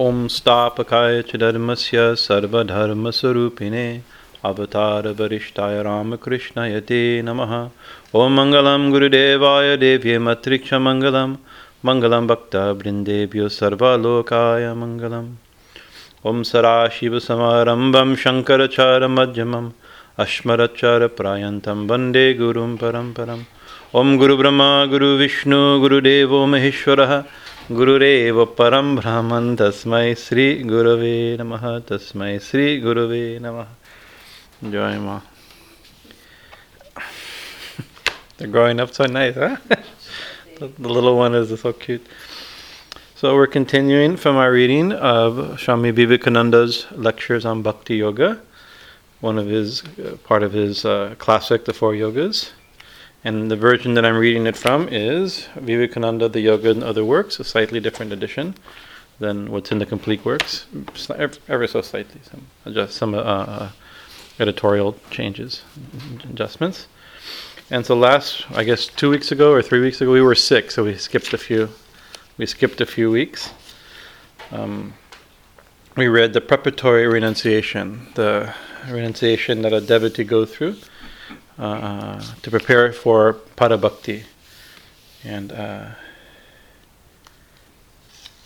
ॐ स्थापकाय च धर्मस्य सर्वधर्मस्वरूपिणे। अवतारवरिष्ठाय रामकृष्णाय ते नमः। ॐ मङ्गलं गुरुदेवाय देव्ये मत्रिक्षमङ्गलं मङ्गलं भक्तवृन्देभ्यो सर्वलोकाय मङ्गलम् ॐ सदाशिवसमारम्भं शङ्करचारमध्यमम् अस्मरचारप्रायन्तं वंदे गुरुं परम्परम्। ॐ गुरुब्रह्मा, गुरुविष्णु, गुरुदेवो महेश्वरः। गुरुरेव परं ब्रह्मन् तस्मै श्रीगुरवे नमः तस्मै श्रीगुरवे नमः Joy Ma. They're growing up so nice, huh? the, the little one is so cute. So we're continuing from our reading of Swami Vivekananda's lectures on Bhakti Yoga, one of his uh, part of his uh, classic, The Four Yogas. And the version that I'm reading it from is Vivekananda, The Yoga and Other Works, a slightly different edition than what's in the complete works, ever so slightly, some adjust some uh, uh, editorial changes, adjustments. And so last, I guess, two weeks ago or three weeks ago, we were sick, so we skipped a few. We skipped a few weeks. Um, we read the preparatory renunciation, the renunciation that a devotee go through uh, to prepare for parabhakti, and uh,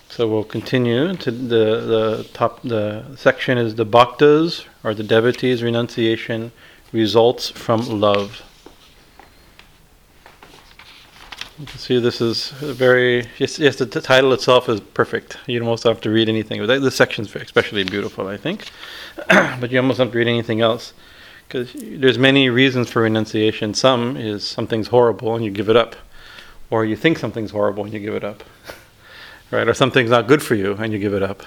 so we'll continue to the the top. The section is the bhaktas or the devotees' renunciation results from love. You can see this is very, yes, yes, the t- title itself is perfect. You almost have to read anything. But this section is especially beautiful, I think. but you almost have to read anything else. Because there's many reasons for renunciation. Some is something's horrible and you give it up. Or you think something's horrible and you give it up. right? Or something's not good for you and you give it up.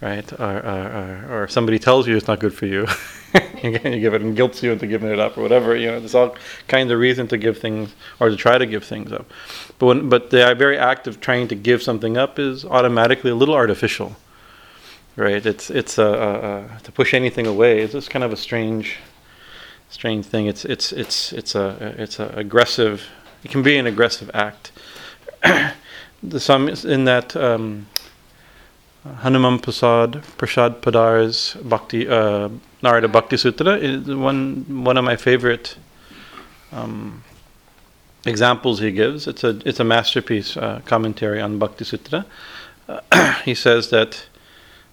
Right? Or, or, or, or somebody tells you it's not good for you. And you give it and guilts you into giving it up or whatever. You know, there's all kinds of reason to give things or to try to give things up. But when, but the very act of trying to give something up is automatically a little artificial, right? It's it's a, a to push anything away. It's just kind of a strange, strange thing. It's it's it's it's a it's a aggressive. It can be an aggressive act. the some in that. Um, Hanuman Prasad Prasad Poddar's Bhakti uh, Narada Bhakti Sutra is one one of my favorite um, examples he gives. It's a it's a masterpiece uh, commentary on Bhakti Sutra. Uh, he says that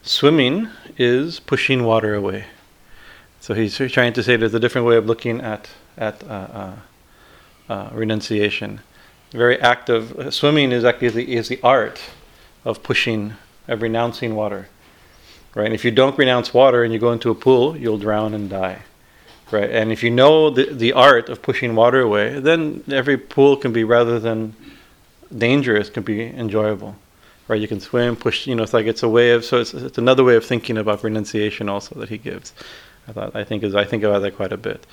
swimming is pushing water away. So he's trying to say there's a different way of looking at at uh, uh, uh renunciation. Very active swimming is actually the, is the art of pushing of renouncing water right? And if you don't renounce water and you go into a pool, you'll drown and die, right? And if you know the, the art of pushing water away, then every pool can be rather than dangerous, can be enjoyable, right? You can swim, push, you know, it's like it's a way of, so it's, it's another way of thinking about renunciation also that he gives. I thought, I think I think about that quite a bit.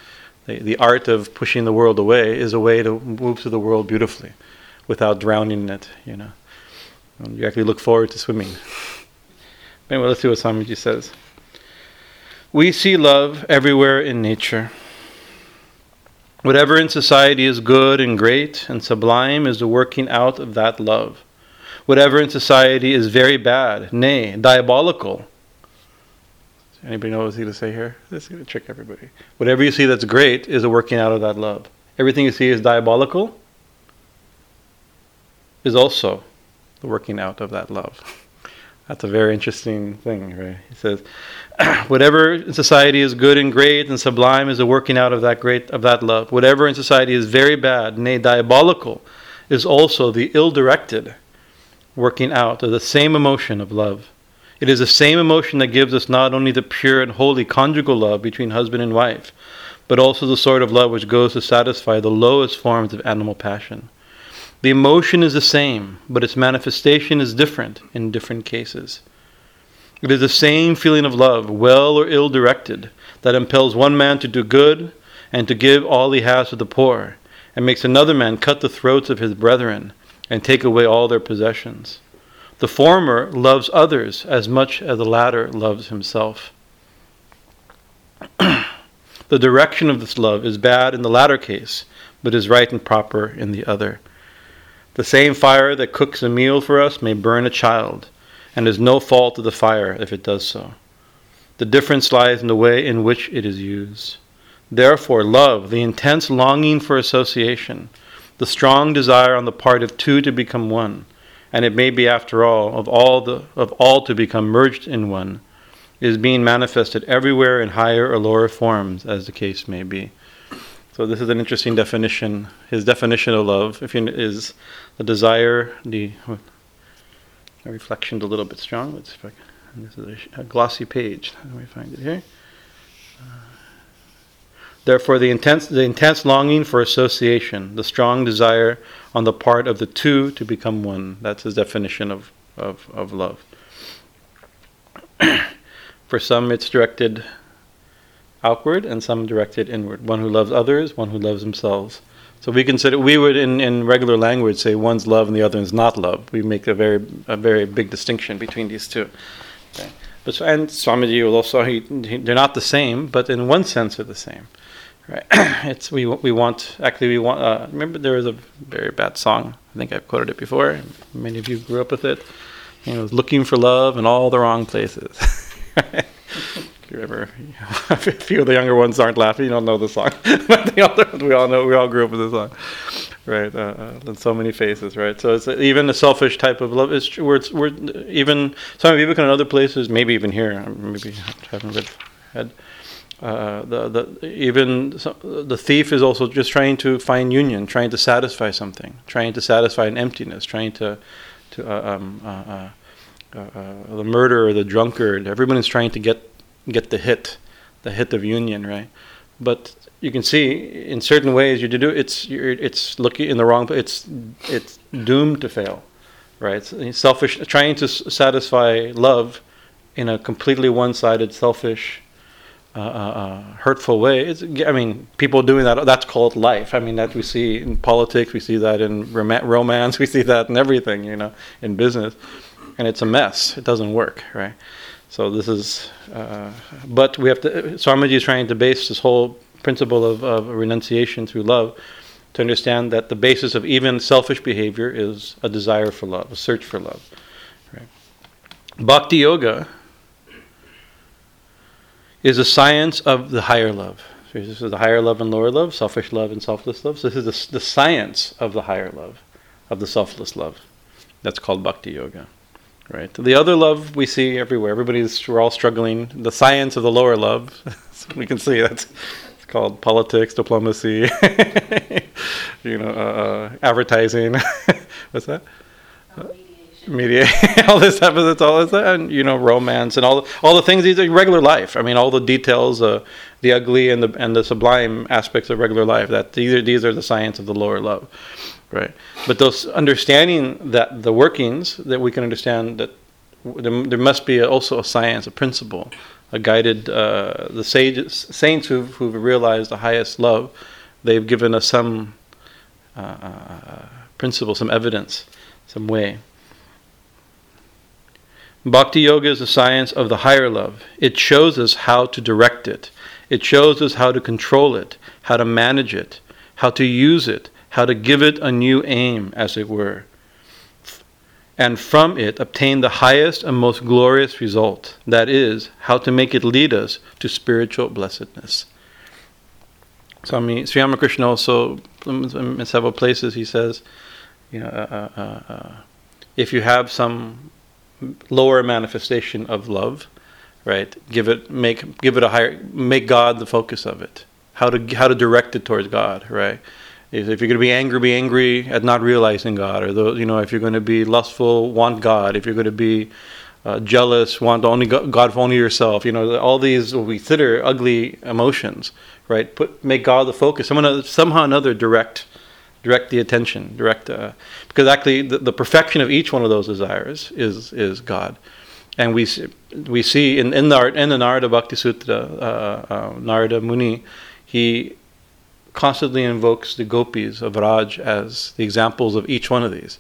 The, the art of pushing the world away is a way to move through the world beautifully without drowning in it, you know. And you actually look forward to swimming. Anyway, let's see what Swamiji says. We see love everywhere in nature. Whatever in society is good and great and sublime is the working out of that love. Whatever in society is very bad, nay, diabolical. Anybody know what he's going to say here? This is going to trick everybody. Whatever you see that's great is a working out of that love. Everything you see is diabolical is also the working out of that love. That's a very interesting thing, right? He says, whatever in society is good and great and sublime is a working out of that great of that love. Whatever in society is very bad, nay diabolical, is also the ill-directed working out of the same emotion of love. It is the same emotion that gives us not only the pure and holy conjugal love between husband and wife, but also the sort of love which goes to satisfy the lowest forms of animal passion. The emotion is the same, but its manifestation is different in different cases. It is the same feeling of love, well or ill directed, that impels one man to do good and to give all he has to the poor, and makes another man cut the throats of his brethren and take away all their possessions. The former loves others as much as the latter loves himself. the direction of this love is bad in the latter case, but is right and proper in the other. The same fire that cooks a meal for us may burn a child, and is no fault of the fire if it does so. The difference lies in the way in which it is used. Therefore, love, the intense longing for association, the strong desire on the part of two to become one, and it may be after all of all the of all to become merged in one, is being manifested everywhere in higher or lower forms, as the case may be. So this is an interesting definition. His definition of love, if you, is the desire, the reflection a little bit strong. Let's if I, this is a, a, glossy page. Let me find it here. Therefore, the intense, the intense longing for association, the strong desire on the part of the two to become one. That's his definition of, of, of love. for some, it's directed outward, and some directed inward. One who loves others, one who loves themselves. So we consider we would in, in regular language say one's love and the other is not love. We make a very a very big distinction between these two. Okay. But and Swamiji will also he, he, they're not the same, but in one sense they're the same. Right. it's we we want actually we want. Uh, remember there was a very bad song. I think I've quoted it before. Many of you grew up with it. You know, looking for love in all the wrong places. if you ever, a few of the younger ones aren't laughing. You don't know the song, but the we all know. We all grew up with the song, right? Uh, uh, in so many faces, right? So it's even a selfish type of love. It's we're, we're even some of people can in other places, maybe even here. Maybe I haven't read. Uh, the, the, even the thief is also just trying to find union, trying to satisfy something, trying to satisfy an emptiness, trying to, to uh, um, uh, uh, uh the murderer, the drunkard. Everyone is trying to get get the hit, the hit of union, right? But you can see in certain ways you do it's it's looking in the wrong. It's it's doomed to fail, right? Selfish, trying to satisfy love in a completely one-sided, selfish uh, uh, hurtful way. It's, I mean, people doing that, that's called life. I mean, that we see in politics, we see that in romance, we see that in everything, you know, in business. And it's a mess. It doesn't work, right? So this is, uh, but we have to, Swamiji is trying to base this whole principle of, of renunciation through love to understand that the basis of even selfish behavior is a desire for love, a search for love. Right? Bhakti yoga is a science of the higher love. So this is the higher love and lower love, selfish love and selfless love. So this is the, the science of the higher love, of the selfless love. That's called bhakti yoga. Right. The other love we see everywhere. Everybody's we're all struggling. The science of the lower love, we can see that's it's called politics, diplomacy, you know, uh, uh advertising. What's that? Media, all this stuff, it's all this, and you know, romance and all all the things. These are regular life. I mean, all the details, uh, the ugly and the and the sublime aspects of regular life. That these are these are the science of the lower love, right? But those understanding that the workings that we can understand that there, there must be also a science, a principle, a guided. Uh, the sages, saints who've who've realized the highest love, they've given us some uh, uh principle, some evidence, some way. Bhakti Yoga is a science of the higher love. It shows us how to direct it. It shows us how to control it, how to manage it, how to use it, how to give it a new aim, as it were. And from it obtain the highest and most glorious result that is, how to make it lead us to spiritual blessedness. So, I mean, Sri Ramakrishna also, in several places, he says, you know, uh, uh, uh, uh if you have some lower manifestation of love, right? Give it make give it a higher make God the focus of it. How to how to direct it towards God, right? If you're going to be angry, be angry at not realizing God, or the, you know, if you're going to be lustful, want God. If you're going to be uh, jealous, want only God for only yourself. You know, all these what we consider ugly emotions, right? Put make God the focus. Somehow, somehow another direct direct the attention, direct, uh, because actually the, the, perfection of each one of those desires is is God, and we we see in in the in the Narada Bhakti Sutra, uh, uh, Narada Muni, he constantly invokes the gopis of Raj as the examples of each one of these.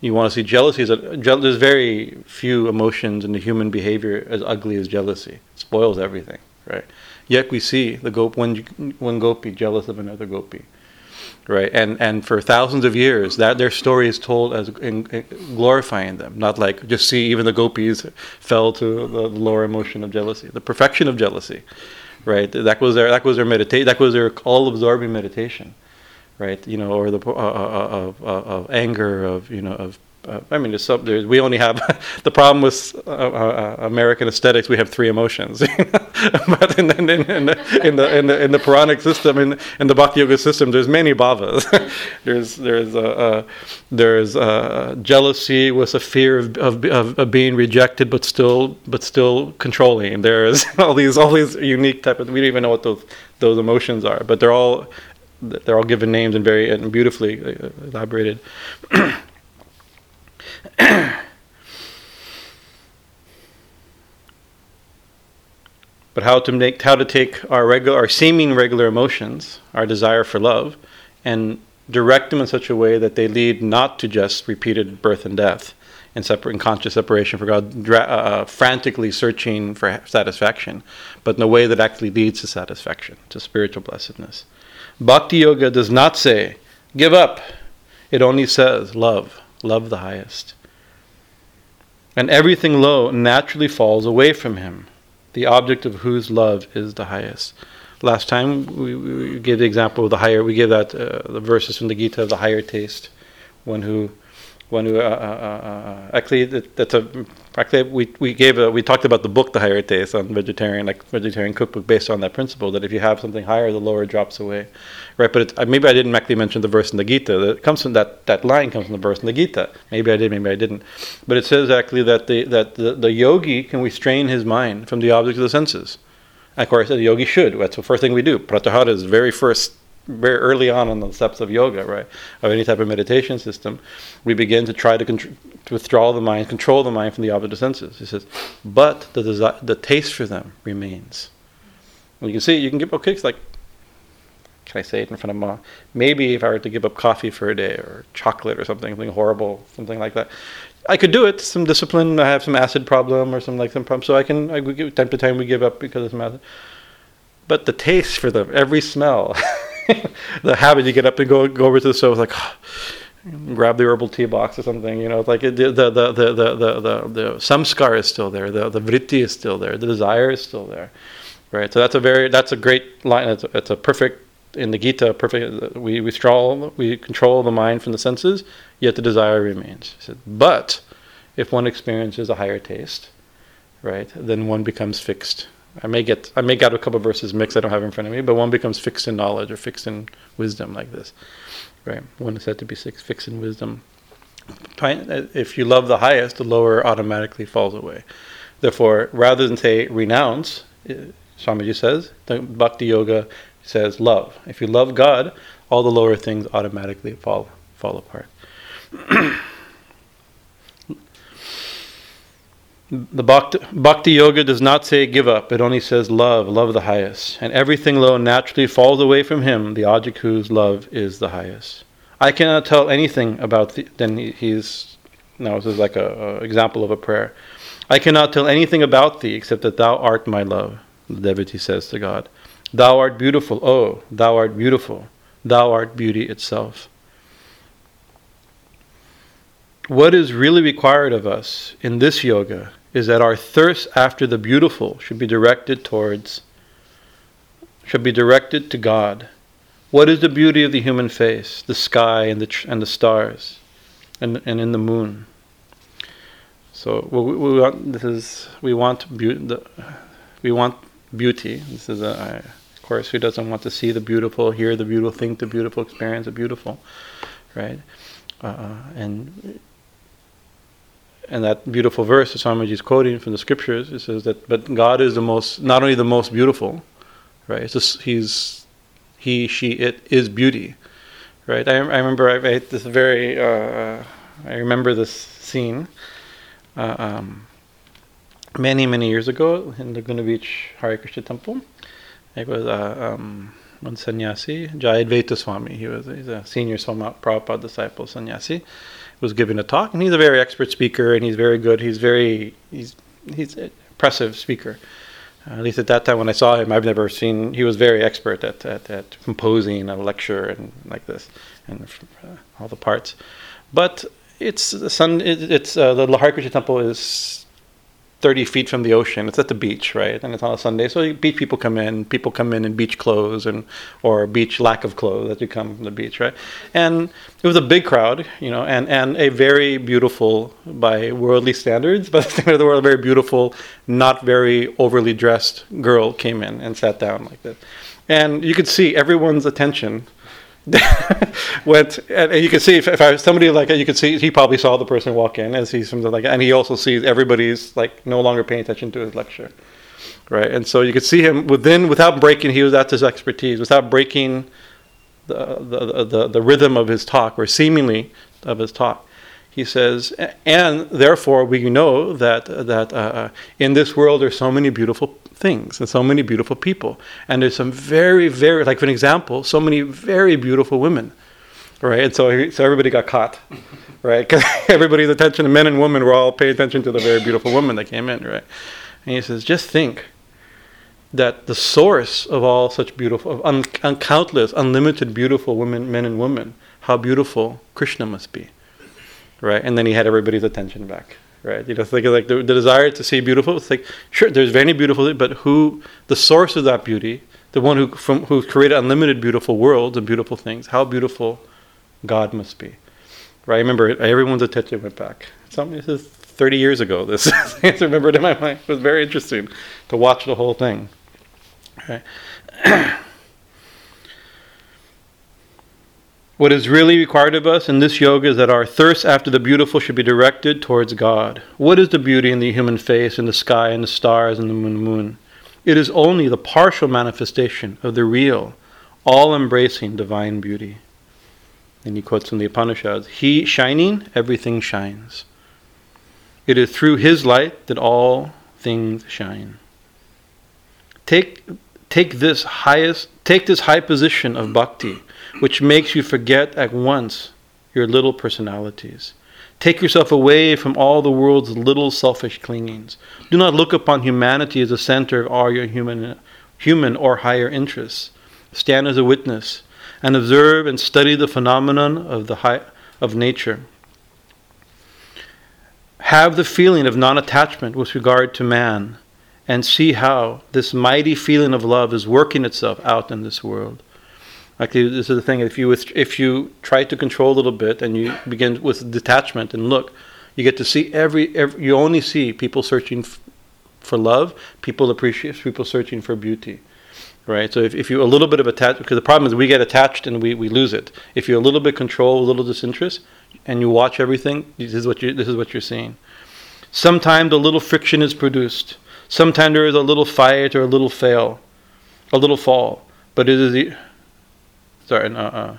You want to see jealousy? There's very few emotions in the human behavior as ugly as jealousy. It spoils everything, right? Yet we see the gop one one gopi jealous of another gopi right? And and for thousands of years, that their story is told as in, in glorifying them, not like just see even the gopis fell to the lower emotion of jealousy, the perfection of jealousy, right? That was their that was their meditation, that was their all-absorbing meditation, right? You know, or the uh, uh, uh, of anger, of you know, of uh, I mean, there's some, there's, we only have the problem with uh, uh, American aesthetics. We have three emotions, but in, in, in, the, in, the, in the in the Puranic system, in, in the Bhakti Yoga system, there's many bhavas. there's there's uh, there's jealousy with a fear of, of, of, of, being rejected, but still but still controlling. There's all these all these unique type of we don't even know what those those emotions are, but they're all they're all given names and very and beautifully uh, elaborated. but how to make how to take our regular our seeming regular emotions, our desire for love, and direct them in such a way that they lead not to just repeated birth and death and separate in conscious separation for God, dra- uh, uh, frantically searching for satisfaction, but in a way that actually leads to satisfaction, to spiritual blessedness. Bhakti Yoga does not say, give up. It only says, love, love the highest and everything low naturally falls away from him, the object of whose love is the highest. Last time we, we gave the example of the higher, we gave that uh, the verses from the Gita of the higher taste, one who one who uh, uh, uh, uh actually that, that's a actually we we gave a, we talked about the book the higher taste on vegetarian like vegetarian cookbook based on that principle that if you have something higher the lower drops away. Right but it, maybe I didn't actually mention the verse in the Gita. That comes from that that line comes from the verse in the Gita. Maybe I did maybe I didn't. But it says actually that the that the, the yogi can restrain his mind from the objects of the senses? Of course the yogi should. That's the first thing we do. Pratyahara is very first very early on in the steps of yoga, right, of any type of meditation system, we begin to try to, to withdraw the mind, control the mind from the object of senses. He says, but the desi- the taste for them remains. Well, you can see, you can give up cakes like, can I say it in front of mom? Maybe if I were to give up coffee for a day or chocolate or something, something horrible, something like that, I could do it. Some discipline. I have some acid problem or something like some problem, so I can. I give, time to time we give up because of some acid. But the taste for them, every smell. the habit to get up and go go over to the stove like grab the herbal tea box or something. You know, like it, the, the, the, the, the, the, the samskar is still there, the, the vritti is still there, the desire is still there, right? So that's a very, that's a great line. It's, it's a perfect, in the Gita, perfect, we, we, control, we control the mind from the senses, yet the desire remains. Said, but if one experiences a higher taste, right, then one becomes fixed I may get I may get a couple verses mixed. I don't have in front of me, but one becomes fixed in knowledge or fixed in wisdom, like this, right? One is said to be fixed in wisdom. If you love the highest, the lower automatically falls away. Therefore, rather than say renounce, uh, Swamiji says, the Bhakti Yoga says love. If you love God, all the lower things automatically fall fall apart. The bhakti, bhakti, Yoga does not say give up, it only says love, love the highest. And everything low naturally falls away from him, the object whose love is the highest. I cannot tell anything about the, then he, he's, now this is like a, example of a prayer. I cannot tell anything about thee except that thou art my love, the devotee says to God. Thou art beautiful, oh, thou art beautiful, thou art beauty itself. What is really required of us in this yoga is that our thirst after the beautiful should be directed towards, should be directed to God. What is the beauty of the human face, the sky and the, and the stars, and, and in the moon? So we, we want this is we want beauty. We want beauty. This is a, of course, who doesn't want to see the beautiful, hear the beautiful, think the beautiful, experience the beautiful, right? Uh, and and that beautiful verse that Swamiji is quoting from the scriptures, it says that, but God is the most, not only the most beautiful, right? It's just, he's, he, she, it is beauty, right? I, I remember I, this very, uh, I remember this scene uh, um, many, many years ago in Laguna Beach Hare Krishna temple. It was uh, um, one sannyasi, Jayadvaita Swami. He was he's a senior Swami Prabhupada disciple sannyasi was giving a talk, and he's a very expert speaker, and he's very good. He's very he's he's an impressive speaker. at least at that time when I saw him, I've never seen. He was very expert at at, at composing a lecture and like this, and uh, all the parts. But it's the sun. It, it's uh, the Lahari Krishna temple is 30 feet from the ocean. It's at the beach, right? And it's on a Sunday. So beach people come in, people come in in beach clothes and or beach lack of clothes as you come from the beach, right? And it was a big crowd, you know, and, and a very beautiful, by worldly standards, by the standard of the world, very beautiful, not very overly dressed girl came in and sat down like this. And you could see everyone's attention went and, you can see if, if I was somebody like you could see he probably saw the person walk in and see something like and he also sees everybody's like no longer paying attention to his lecture right? And so you could see him within without breaking he was at his expertise without breaking the, the, the, the rhythm of his talk or seemingly of his talk. He says and therefore we know that that uh, in this world there's so many beautiful things and so many beautiful people. And there's some very, very, like for an example, so many very beautiful women, right? And so, so everybody got caught, right? Because everybody's attention, men and women, were all paying attention to the very beautiful woman that came in, right? And he says, just think that the source of all such beautiful, of un, un, countless, unlimited beautiful women, men and women, how beautiful Krishna must be, right? And then he had everybody's attention back right? You know, think like the, the desire to see beautiful. It's like sure, there's very beautiful, but who the source of that beauty, the one who from who created unlimited beautiful worlds and beautiful things. How beautiful God must be, right? I remember everyone's attention went back. This is 30 years ago. This I remember it in my mind. It was very interesting to watch the whole thing. Right. What is really required of us in this yoga is that our thirst after the beautiful should be directed towards God. What is the beauty in the human face, in the sky, in the stars, in the moon? moon? It is only the partial manifestation of the real, all embracing divine beauty. And he quotes from the Upanishads He shining, everything shines. It is through his light that all things shine. Take, take this highest take this high position of bhakti which makes you forget at once your little personalities. Take yourself away from all the world's little selfish clingings. Do not look upon humanity as the center of all your human, human or higher interests. Stand as a witness and observe and study the phenomenon of the high, of nature. Have the feeling of non-attachment with regard to man and see how this mighty feeling of love is working itself out in this world. Actually, this is the thing. If you if you try to control a little bit and you begin with detachment and look, you get to see every, every you only see people searching f- for love, people appreciate people searching for beauty, right? So if, if you a little bit of attach, because the problem is we get attached and we, we lose it. If you a little bit control, a little disinterest, and you watch everything, this is what you this is what you're seeing. Sometimes a little friction is produced. Sometimes there is a little fight or a little fail, a little fall, but it is sorry, uh, uh,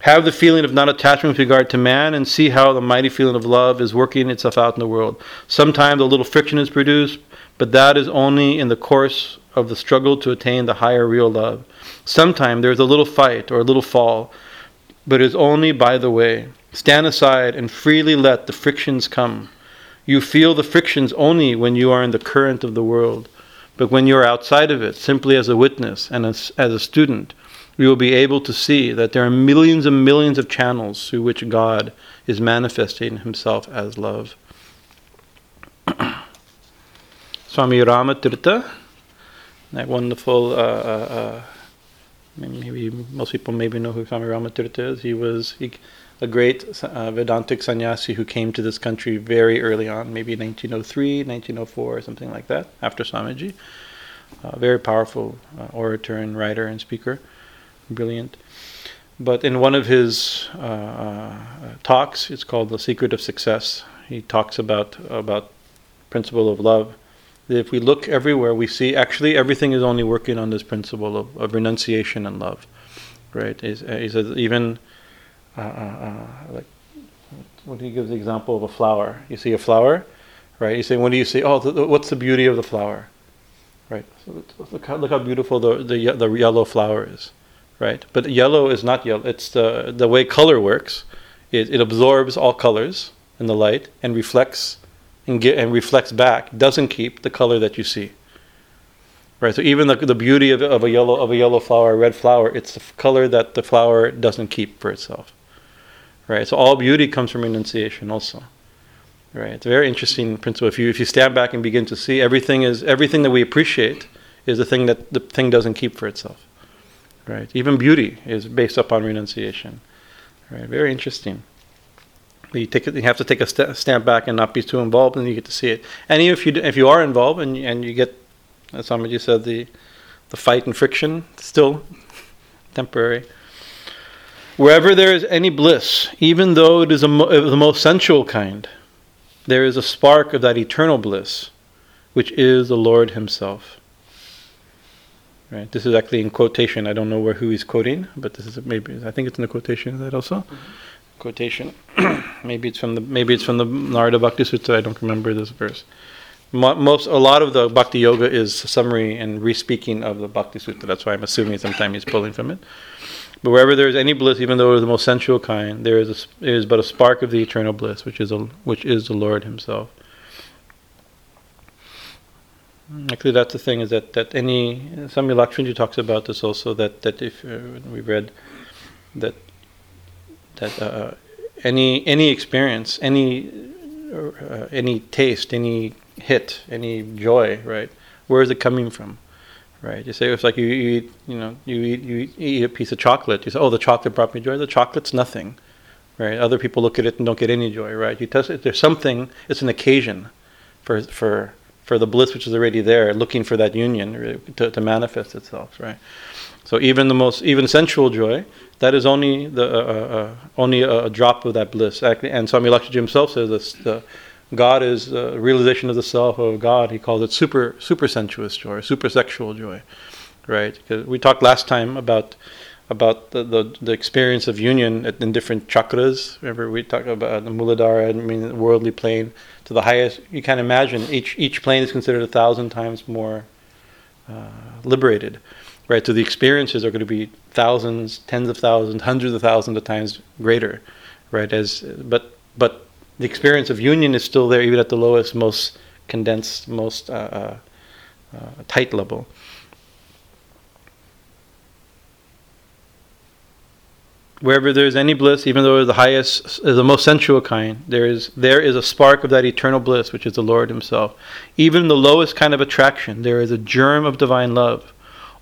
have the feeling of non attachment with regard to man and see how the mighty feeling of love is working itself out in the world. Sometimes a little friction is produced, but that is only in the course of the struggle to attain the higher real love. Sometimes there is a little fight or a little fall, but it is only by the way. Stand aside and freely let the frictions come. You feel the frictions only when you are in the current of the world. But when you're outside of it, simply as a witness and as, as a student, you will be able to see that there are millions and millions of channels through which God is manifesting himself as love. Swami Ramatirtha, that wonderful, uh, uh, uh, maybe most people maybe know who Swami Ramatirtha is. He was he, a great uh, Vedantic sannyasi who came to this country very early on, maybe 1903, 1904, or something like that, after Swamiji. Uh, very powerful uh, orator and writer and speaker, brilliant. But in one of his uh, uh, talks, it's called "The Secret of Success." He talks about about principle of love. If we look everywhere, we see actually everything is only working on this principle of, of renunciation and love, right? He says even uh, uh, uh, like when he gives the example of a flower, you see a flower, right? You say, when do you see? oh, what's the beauty of the flower, right? So look how, look how beautiful the, the the yellow flower is, right? But yellow is not yellow. It's the the way color works. It, it absorbs all colors in the light and reflects and get and reflects back doesn't keep the color that you see. Right. So even the, the beauty of, of a yellow of a yellow flower, a red flower, it's the color that the flower doesn't keep for itself. Right. So all beauty comes from renunciation also. Right. It's a very interesting principle. If you if you stand back and begin to see everything is everything that we appreciate is the thing that the thing doesn't keep for itself. Right. Even beauty is based upon renunciation. Right. Very interesting. You take you have to take a st- step back and not be too involved, and you get to see it. And even if you if you are involved and and you get, as somebody said, the the fight and friction, still temporary. Wherever there is any bliss, even though it is mo- the most sensual kind, there is a spark of that eternal bliss, which is the Lord Himself. Right. This is actually in quotation. I don't know where who he's quoting, but this is maybe I think it's in the quotation. Is that also mm-hmm. quotation? maybe it's from the maybe it's from the Narada Bhakti Sutra. I don't remember this verse. Most a lot of the Bhakti Yoga is summary and re-speaking of the Bhakti Sutra. That's why I'm assuming sometimes he's pulling from it. But wherever there is any bliss, even though it is the most sensual kind, there is a, is but a spark of the eternal bliss, which is a, which is the Lord Himself. Actually, that's the thing is that, that any Swami Lakshanji talks about this also that that if uh, we read that that uh, any any experience, any uh, any taste, any hit, any joy, right? Where is it coming from? Right. You say it's like you, you eat, you know, you eat you eat a piece of chocolate. You say, oh, the chocolate brought me joy. The chocolate's nothing, right? Other people look at it and don't get any joy, right? You test it. There's something. It's an occasion for for for the bliss which is already there, looking for that union to, to manifest itself, right? So even the most even sensual joy, that is only the uh, uh, uh only a, a, drop of that bliss. And Swami Lakshanji himself says this: the, God is the realization of the self of God. He calls it super super sensuous joy, super sexual joy, right? Because we talked last time about about the, the, the, experience of union in different chakras. Remember, we talked about the Muladhara, I mean, the worldly plane, to the highest. You can imagine each each plane is considered a thousand times more uh, liberated, right? So the experiences are going to be thousands, tens of thousands, hundreds of thousands of times greater, right? As but but the experience of union is still there, even at the lowest, most condensed, most uh, uh, uh tight level. wherever there is any bliss, even though it is the highest, the most sensual kind, there is there is a spark of that eternal bliss, which is the Lord Himself. Even the lowest kind of attraction, there is a germ of divine love.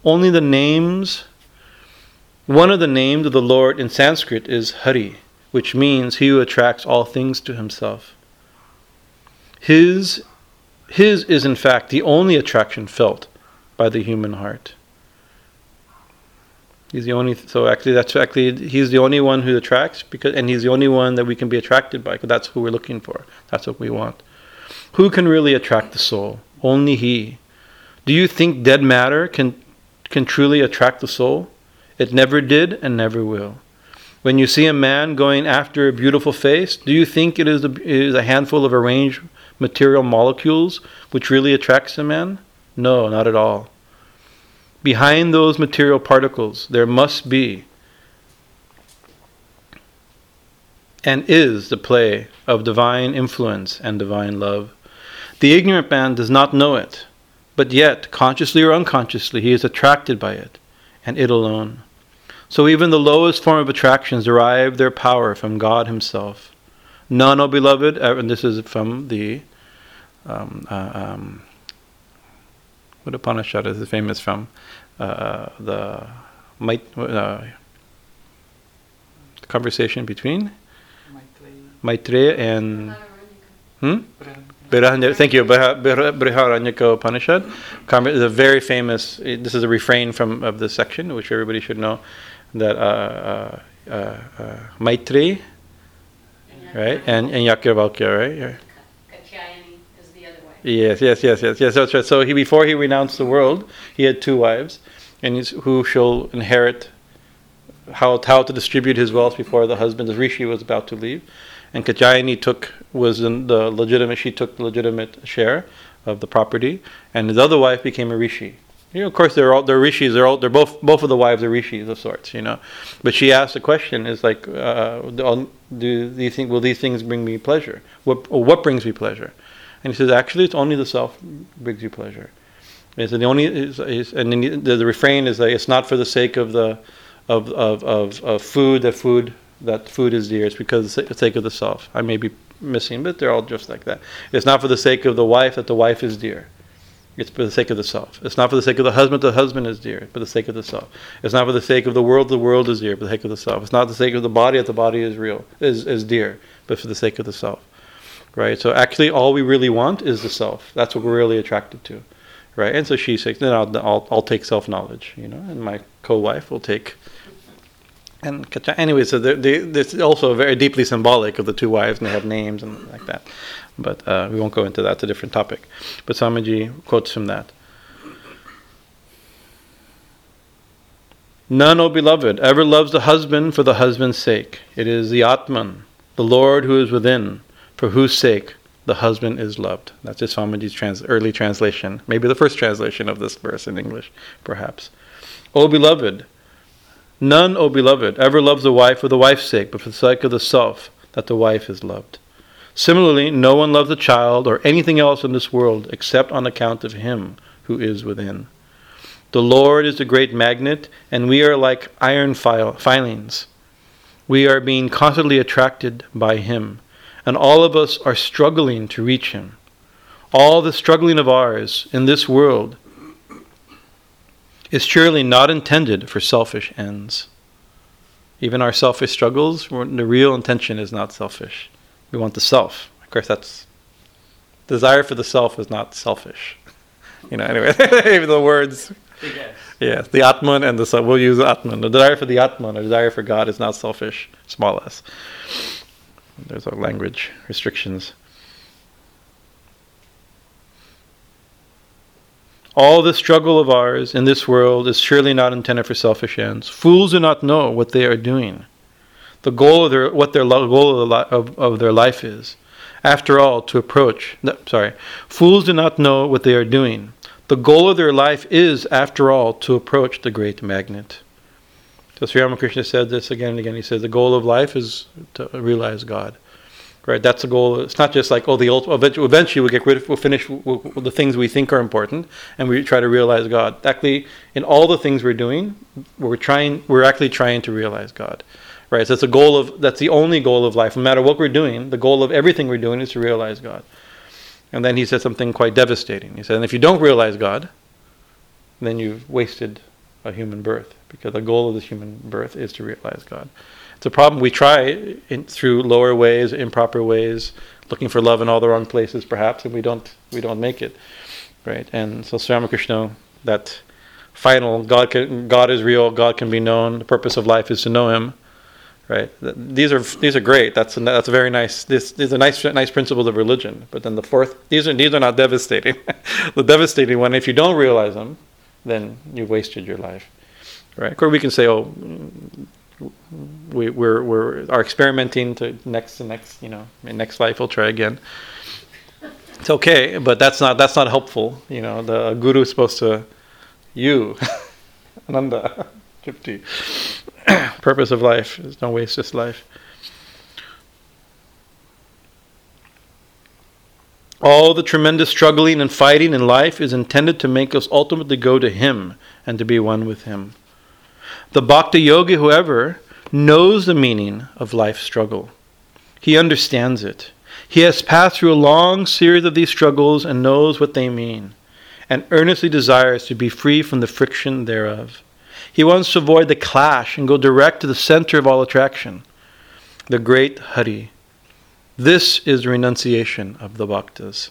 Only the names, one of the names of the Lord in Sanskrit is Hari, which means He who attracts all things to Himself. His, his is in fact the only attraction felt by the human heart. He's the only. So actually, that's actually he's the only one who attracts because, and he's the only one that we can be attracted by because that's who we're looking for. That's what we want. Who can really attract the soul? Only He. Do you think dead matter can can truly attract the soul? It never did and never will. When you see a man going after a beautiful face, do you think it is a, a handful of arranged material molecules which really attracts a man? No, not at all. Behind those material particles, there must be and is the play of divine influence and divine love. The ignorant man does not know it, but yet, consciously or unconsciously, he is attracted by it, and it alone. So even the lowest form of attractions derive their power from God Himself. None, O beloved, and this is from the um, uh, um, what Upanishad is famous from? Uh, the Mait, uh, conversation between Maitreyi and hmm? thank you, Brihadaranyaka Upanishad. The very famous. This is a refrain from of this section, which everybody should know, that uh, uh, uh, Maitri, right, and and Yajnavalkya, right. Yes, yes, yes, yes, yes. That's right. So he, before he renounced the world, he had two wives, and who shall inherit how how to distribute his wealth before the husband, the rishi, was about to leave. And Katyayani took was in the legitimate. She took the legitimate share of the property, and his other wife became a rishi. You know, of course, they're all they're rishis. They're all they're both both of the wives are rishis of sorts. You know, but she asked the question: Is like, uh, do, do you think will these things bring me pleasure? What what brings me pleasure? And he says, actually, it's only the self brings you pleasure. It's the only, it's, it's, and the, the refrain is that it's not for the sake of the of, of, of, of food that food that food is dear. It's because the sake of the self. I may be missing, but they're all just like that. It's not for the sake of the wife that the wife is dear. It's for the sake of the self. It's not for the sake of the husband the husband is dear, for the sake of the self. It's not for the sake of the world the world is dear, for the sake of the self. It's not the sake of the body that the body is real is, is dear, but for the sake of the self. Right? So actually all we really want is the self. That's what we're really attracted to. Right? And so she says, then I'll, I'll, I'll take self knowledge, you know, and my co wife will take and anyway, so this is also very deeply symbolic of the two wives, and they have names and like that. But uh, we won't go into that; it's a different topic. But Swamiji quotes from that. None, O beloved, ever loves the husband for the husband's sake. It is the Atman, the Lord who is within, for whose sake the husband is loved. That's just Swamiji's trans- early translation, maybe the first translation of this verse in English, perhaps. O beloved, None, O beloved, ever loves the wife for the wife's sake, but for the sake of the self, that the wife is loved. Similarly, no one loves a child or anything else in this world except on account of him who is within. The Lord is the great magnet, and we are like iron filings. We are being constantly attracted by him, and all of us are struggling to reach him. All the struggling of ours in this world is surely not intended for selfish ends. Even our selfish struggles, the real intention is not selfish. We want the self. Of course, that's desire for the self is not selfish. You know, anyway, the words. Yes. Yeah, the Atman and the self. We'll use Atman. The desire for the Atman or desire for God is not selfish, small s. There's our language restrictions. All the struggle of ours in this world is surely not intended for selfish ends. Fools do not know what they are doing. The goal of their what their goal of, the of, of their life is. After all, to approach. No, sorry, fools do not know what they are doing. The goal of their life is, after all, to approach the great magnet. So Sri Ramakrishna said this again and again. He said the goal of life is to realize God. Right, that's the goal. It's not just like oh, the ultimate. Eventually, we'll get rid of, we'll finish we'll, the things we think are important, and we try to realize God. Actually, in all the things we're doing, we're trying. We're actually trying to realize God. Right. So that's the goal of. That's the only goal of life. No matter what we're doing, the goal of everything we're doing is to realize God. And then he said something quite devastating. He said, and if you don't realize God, then you've wasted a human birth, because the goal of this human birth is to realize God. It's a problem we try in, through lower ways, improper ways, looking for love in all the wrong places, perhaps, and we don't we don't make it, right? And so Sri Ramakrishna, that final God can, God is real, God can be known. The purpose of life is to know Him, right? These are these are great. That's a, that's a very nice. This these are nice nice principles of religion. But then the fourth, these are these are not devastating. the devastating one, if you don't realize them, then you've wasted your life, right? Or we can say, oh we, we're, we're are experimenting to next to next, you know, in next life we'll try again. It's okay, but that's not that's not helpful. You know, the guru is supposed to you, Ananda, Tripti. Purpose of life is don't waste this life. All the tremendous struggling and fighting in life is intended to make us ultimately go to Him and to be one with Him. The Bhakti Yogi, however, knows the meaning of life's struggle. He understands it. He has passed through a long series of these struggles and knows what they mean, and earnestly desires to be free from the friction thereof. He wants to avoid the clash and go direct to the center of all attraction, the great Hari. This is renunciation of the bhaktas.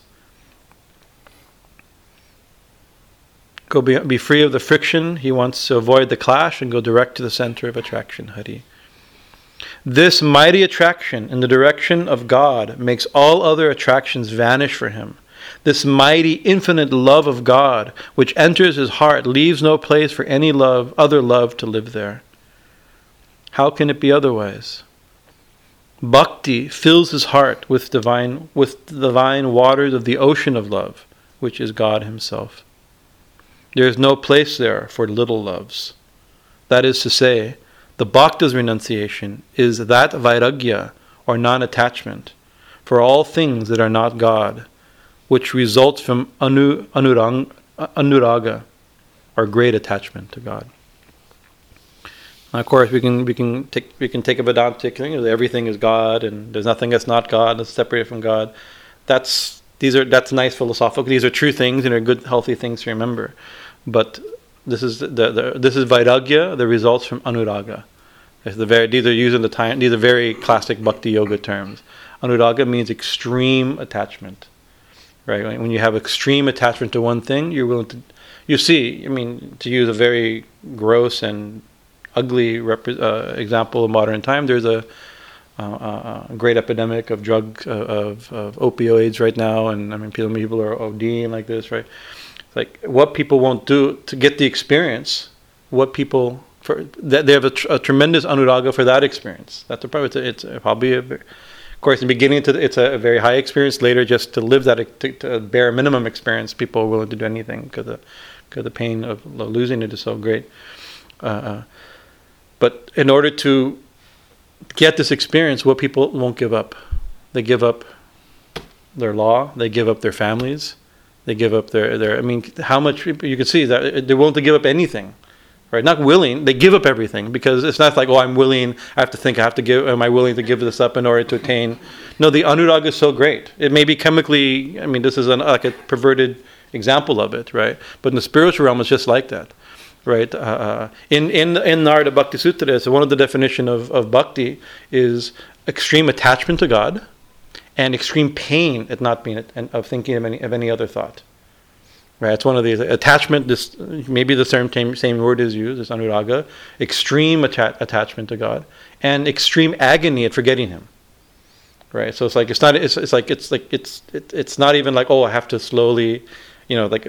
Go be, be free of the friction. He wants to avoid the clash and go direct to the center of attraction, Hari. This mighty attraction in the direction of God makes all other attractions vanish for him. This mighty, infinite love of God, which enters his heart, leaves no place for any love, other love, to live there. How can it be otherwise? Bhakti fills his heart with divine, with divine waters of the ocean of love, which is God Himself. There is no place there for little loves. That is to say, the Bhakta's renunciation is that vairagya, or non attachment, for all things that are not God, which results from anu, anurang, anuraga, or great attachment to God. Now, of course, we can we can take we can take a Vedantic thing everything is God and there's nothing that's not God that's separated from God. That's these are that's nice philosophical. These are true things and are good, healthy things to remember. But this is the, the this is vairagya, the results from anuraga. The very these are using the time these are very classic bhakti yoga terms. Anuraga means extreme attachment. Right? When you have extreme attachment to one thing, you're willing to you see, I mean, to use a very gross and ugly rep- uh, example of modern time, there's a, uh, a great epidemic of drug uh, of, of opioids right now, and I mean, people, people are ODing like this, right? Like what people won't do to get the experience, what people for that they have a, tr- a tremendous anuraga for that experience. That's a probably it's, a, it's probably a, of course in the beginning it's a, very high experience. Later, just to live that to, to bare minimum experience, people are willing to do anything because the because the pain of losing it is so great. Uh, uh, but in order to get this experience, what people won't give up, they give up their law, they give up their families, they give up their their. I mean, how much you can see that they're willing to give up anything, right? Not willing, they give up everything because it's not like oh, I'm willing. I have to think. I have to give. Am I willing to give this up in order to attain? No, the anurag is so great. It may be chemically. I mean, this is an, like a perverted example of it, right? But in the spiritual realm, it's just like that right? Uh, uh, in in in Narada Bhakti Sutra, so one of the definition of, of bhakti is extreme attachment to God, and extreme pain at not being of thinking of any of any other thought. Right, it's one of these attachment. This maybe the same same, word is used as anuraga, extreme atta- attachment to God, and extreme agony at forgetting Him. Right, so it's like it's not. It's, it's like it's like it's it, it's not even like oh I have to slowly, you know, like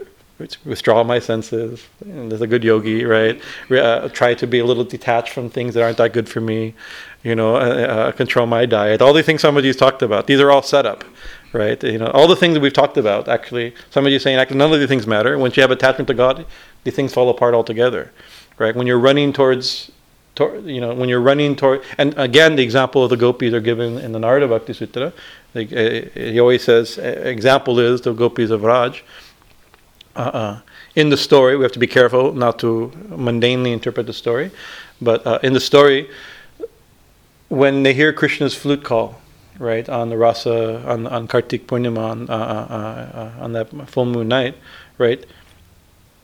withdraw my senses. And there's a good yogi, right? Uh, try to be a little detached from things that aren't that good for me. You know, uh, uh, control my diet. All the things somebody's talked about. These are all set up, right? You know, all the things that we've talked about. Actually, somebody's saying actually none of these things matter. Once you have attachment to God, the things fall apart altogether, right? When you're running towards you know, when you're running toward, and again, the example of the gopis are given in the Narada Bhakti Sutra. Uh, he always says, example is the gopis of Raj uh, in the story, we have to be careful not to mundanely interpret the story, but uh, in the story, when they hear Krishna's flute call, right on the rasa on on Kartik Purnima on, uh, uh, uh, on that full moon night, right,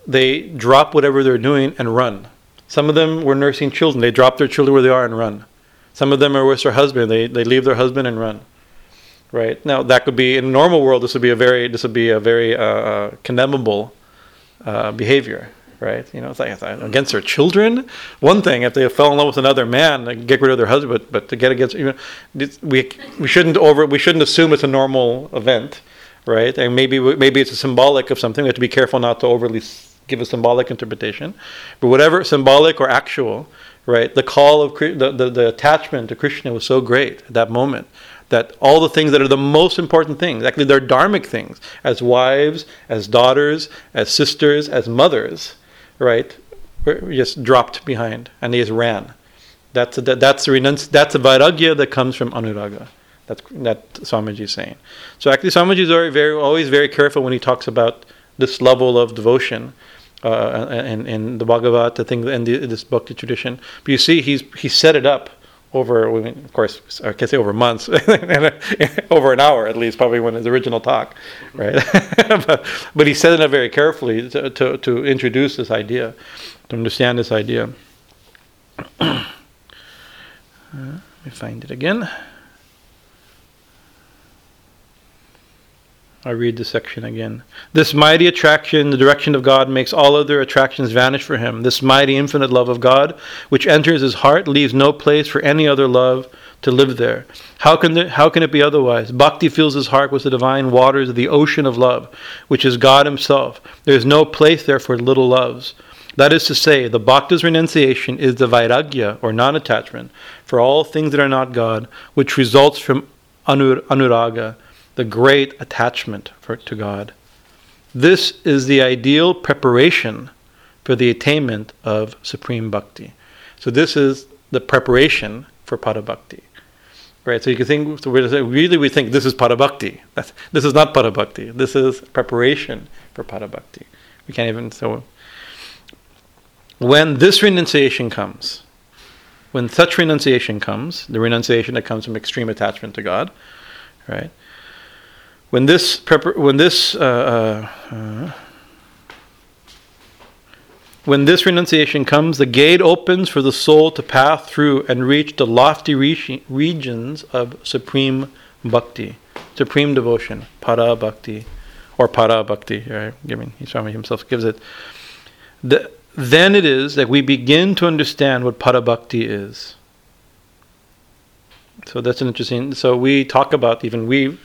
they drop whatever they're doing and run. Some of them were nursing children; they drop their children where they are and run. Some of them are with their husband; they they leave their husband and run right? Now that could be in a normal world. This would be a very this would be a very uh, uh, condemnable uh, behavior, right? You know, it's like against their children. One thing if they fell in love with another man, they get rid of their husband, but, but to get against you know, we we shouldn't over we shouldn't assume it's a normal event, right? And maybe maybe it's a symbolic of something. We have to be careful not to overly give a symbolic interpretation, but whatever symbolic or actual, right? The call of the, the, the attachment to Krishna was so great at that moment that all the things that are the most important things, actually they're dharmic things, as wives, as daughters, as sisters, as mothers, right, just dropped behind and they just ran. That's a, that's a renunci- that's a vairagya that comes from anuraga. That's that Swamiji is saying. So actually, Swamiji is very, very, always very careful when he talks about this level of devotion uh, and, and the Bhagavat, the thing, and the, this bhakti tradition. But you see, he's he set it up over, of course, I can say over months, over an hour at least, probably when his original talk, right? but, but, he said it very carefully to, to, to, introduce this idea, to understand this idea. let me find it again. I read the section again. This mighty attraction, the direction of God, makes all other attractions vanish for him. This mighty infinite love of God, which enters his heart, leaves no place for any other love to live there. How can, there, how can it be otherwise? Bhakti fills his heart with the divine waters of the ocean of love, which is God himself. There is no place there for little loves. That is to say, the bhakta's renunciation is the vairagya, or non attachment, for all things that are not God, which results from anur, anuraga the great attachment for, to God. This is the ideal preparation for the attainment of supreme bhakti. So this is the preparation for para bhakti. right? So you can think, so really we think this is parabhakti. That's, this is not parabhakti. This is preparation for parabhakti. We can't even, so when this renunciation comes, when such renunciation comes, the renunciation that comes from extreme attachment to God, right? When this, when this, uh, uh, when this renunciation comes, the gate opens for the soul to pass through and reach the lofty re- regions of supreme bhakti, supreme devotion, para bhakti, or para bhakti. Right? Mean, Swami himself gives it. The, then it is that we begin to understand what para bhakti is. So that's an interesting. So we talk about even we.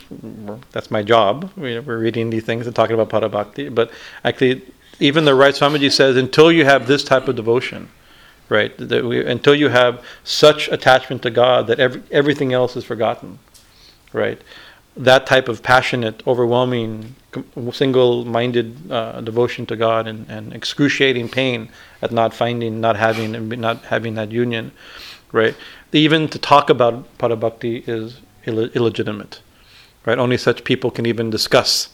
That's my job. We, are reading these things and talking about para bhakti, but actually even the right Swamiji says, until you have this type of devotion, right, that we, until you have such attachment to God that every, everything else is forgotten, right, that type of passionate, overwhelming, single-minded uh, devotion to God and, and excruciating pain at not finding, not having, and not having that union, right? Even to talk about parabhakti is Ill- illegitimate, right? Only such people can even discuss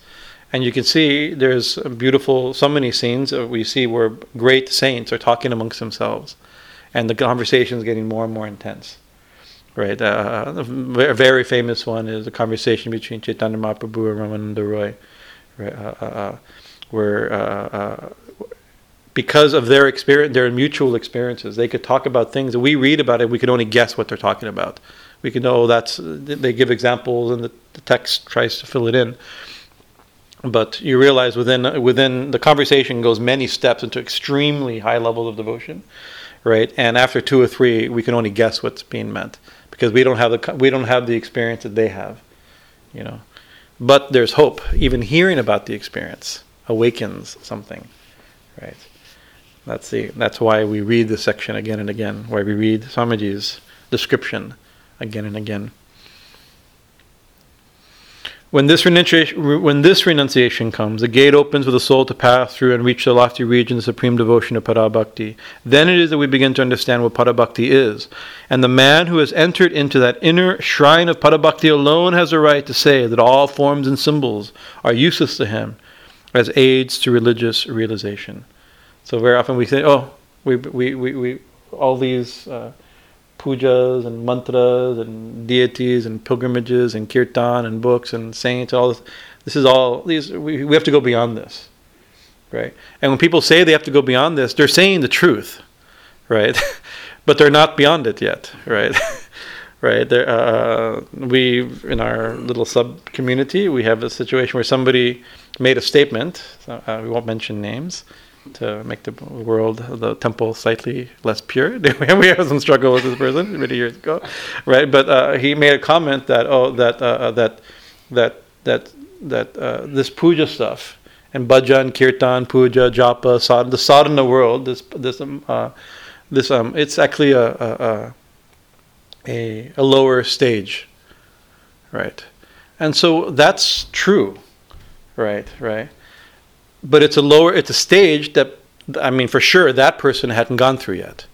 and you can see there's beautiful, so many scenes we see where great saints are talking amongst themselves, and the conversation is getting more and more intense. Right, uh, a very famous one is a conversation between Chaitanya Mahaprabhu and Ramananda Roy, right, uh, uh, uh where uh, uh, because of their experience, their mutual experiences, they could talk about things that we read about it. We could only guess what they're talking about. We can know that's they give examples, and the, the text tries to fill it in but you realize within within the conversation goes many steps into extremely high levels of devotion, right? And after two or three, we can only guess what's being meant because we don't have the we don't have the experience that they have, you know. But there's hope. Even hearing about the experience awakens something, right? That's the that's why we read the section again and again. Why we read Swamiji's description again and again. When this, renunciation, when this renunciation comes, the gate opens for the soul to pass through and reach the lofty region of supreme devotion of Parabhakti. Then it is that we begin to understand what Parabhakti is. And the man who has entered into that inner shrine of Parabhakti alone has a right to say that all forms and symbols are useless to him as aids to religious realization. So very often we say, oh, we, we, we, we all these. Uh, pujas and mantras and deities and pilgrimages and kirtan and books and saints. All this, this is all these. We, we have to go beyond this, right? And when people say they have to go beyond this, they're saying the truth, right? but they're not beyond it yet, right? right? There, uh, we in our little sub community, we have a situation where somebody made a statement. Uh, we won't mention names to make the world, the temple, slightly less pure. we had some struggle with this person many years ago, right? But uh, he made a comment that oh that uh, uh that that that that uh, this puja stuff and bhajan, kirtan, puja, japa, sadhana, the sadhana world, this this um, uh, this um, it's actually a a, a a lower stage, right? And so that's true, right? Right but it's a lower, it's a stage that, I mean, for sure, that person hadn't gone through yet,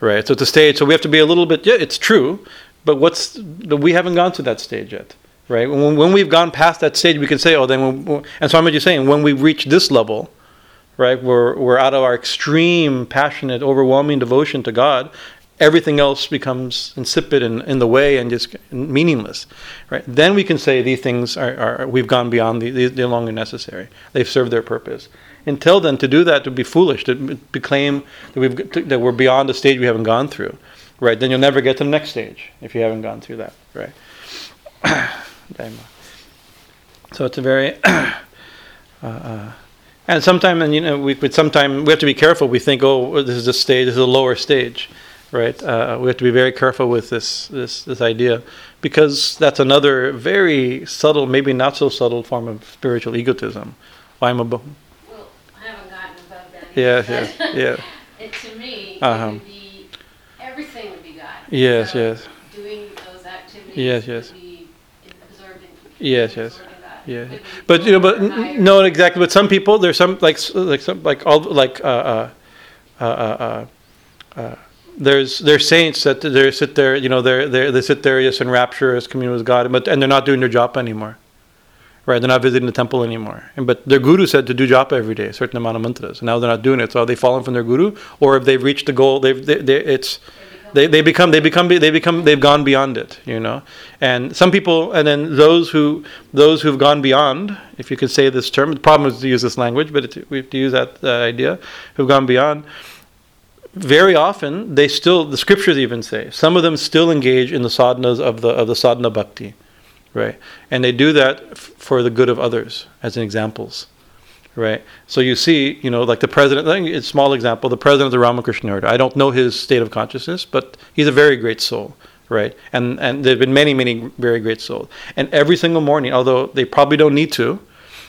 right? So it's a stage. So we have to be a little bit. Yeah, it's true, but what's we haven't gone to that stage yet, right? When, when we've gone past that stage, we can say, oh, then. We'll, and so I'm just saying, when we reach this level, right, we're we're out of our extreme, passionate, overwhelming devotion to God, everything else becomes insipid and in the way and just meaningless right? Then we can say these things are, are we've gone beyond the, they're no longer necessary. They've served their purpose. Until then to do that would be foolish to, to claim that we've that we're beyond the stage we haven't gone through right? Then you'll never get to the next stage if you haven't gone through that right? So it's a very uh, uh, and sometimes and you know we sometimes we have to be careful. We think oh this is a stage this is a lower stage right? Uh, we have to be very careful with this this this idea because that's another very subtle, maybe not so subtle form of spiritual egotism. I'm above. Well, I haven't gotten above that. Yeah, yeah, yeah. it, to me, uh-huh. would be, everything would be God. Yes, so yes. Doing those activities. Yes, yes. Absorbed in, yes, yes. Yeah, but you know, but n- no, exactly. But some people, there's some like like some like all like uh uh uh uh. uh there's there's saints that they sit there, you know, they they they sit there, yes, in rapture rapturous communion with God, but and they're not doing their japa anymore, right? They're not visiting the temple anymore. And but their guru said to do japa every day, a certain amount of mantras. And now they're not doing it. So are they fallen from their guru, or if they've reached the goal, they've they, they, it's they, they become they become they become they've gone beyond it you know and some people and then those who those who've gone beyond if you could say this term the problem is to use this language but we have to use that uh, idea who've gone beyond very often they still the scriptures even say some of them still engage in the sadhanas of the of the sadhana bhakti right? And they do that f- for the good of others as in examples right? So you see you know like the president a small example the president of the ramakrishna order i don't know his state of consciousness but he's a very great soul right? And and there have been many many very great souls. And every single morning although they probably don't need to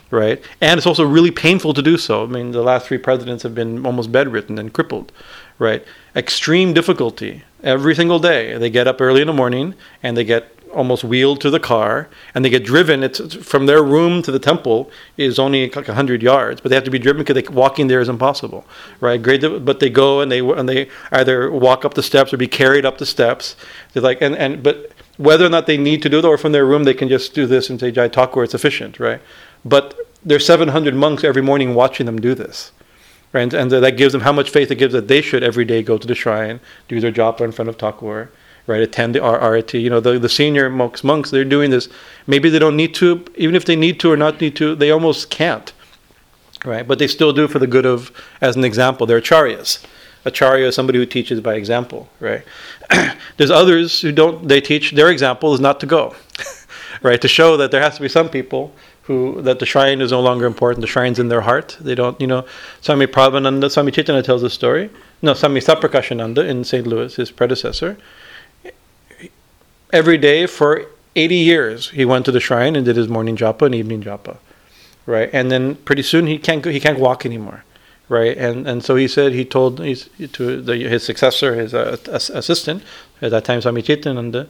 right? And it's also really painful to do so. I mean the last three presidents have been almost bedridden and crippled right? Extreme difficulty. Every single day. They get up early in the morning and they get almost wheeled to the car and they get driven. It's from their room to the temple is only like 100 yards but they have to be driven because walking there is impossible right? Great but they go and they and they either walk up the steps or be carried up the steps. They're like and, and but whether or not they need to do it or from their room they can just do this and say jai talk where it's efficient right? But there's 700 monks every morning watching them do this Right? And that gives them how much faith it gives that they should every day go to the shrine, do their japa in front of Thakur, right? Attend the arati. You know, the, the senior monks, monks, they're doing this. Maybe they don't need to, even if they need to or not need to, they almost can't, right? But they still do for the good of, as an example, they're acharyas. Acharya is somebody who teaches by example, right? There's others who don't, they teach, their example is not to go, right? To show that there has to be some people who that the shrine is no longer important. The shrine's in their heart. They don't, you know. Swami Prabhavananda, Swami Chaitanya tells a story. No, Swami Satprakashananda in St. Louis, his predecessor. Every day for 80 years, he went to the shrine and did his morning japa and evening japa, right? And then pretty soon he can't he can't walk anymore, right? And and so he said he told to the, his successor, his uh, assistant at that time, Swami Chaitanya,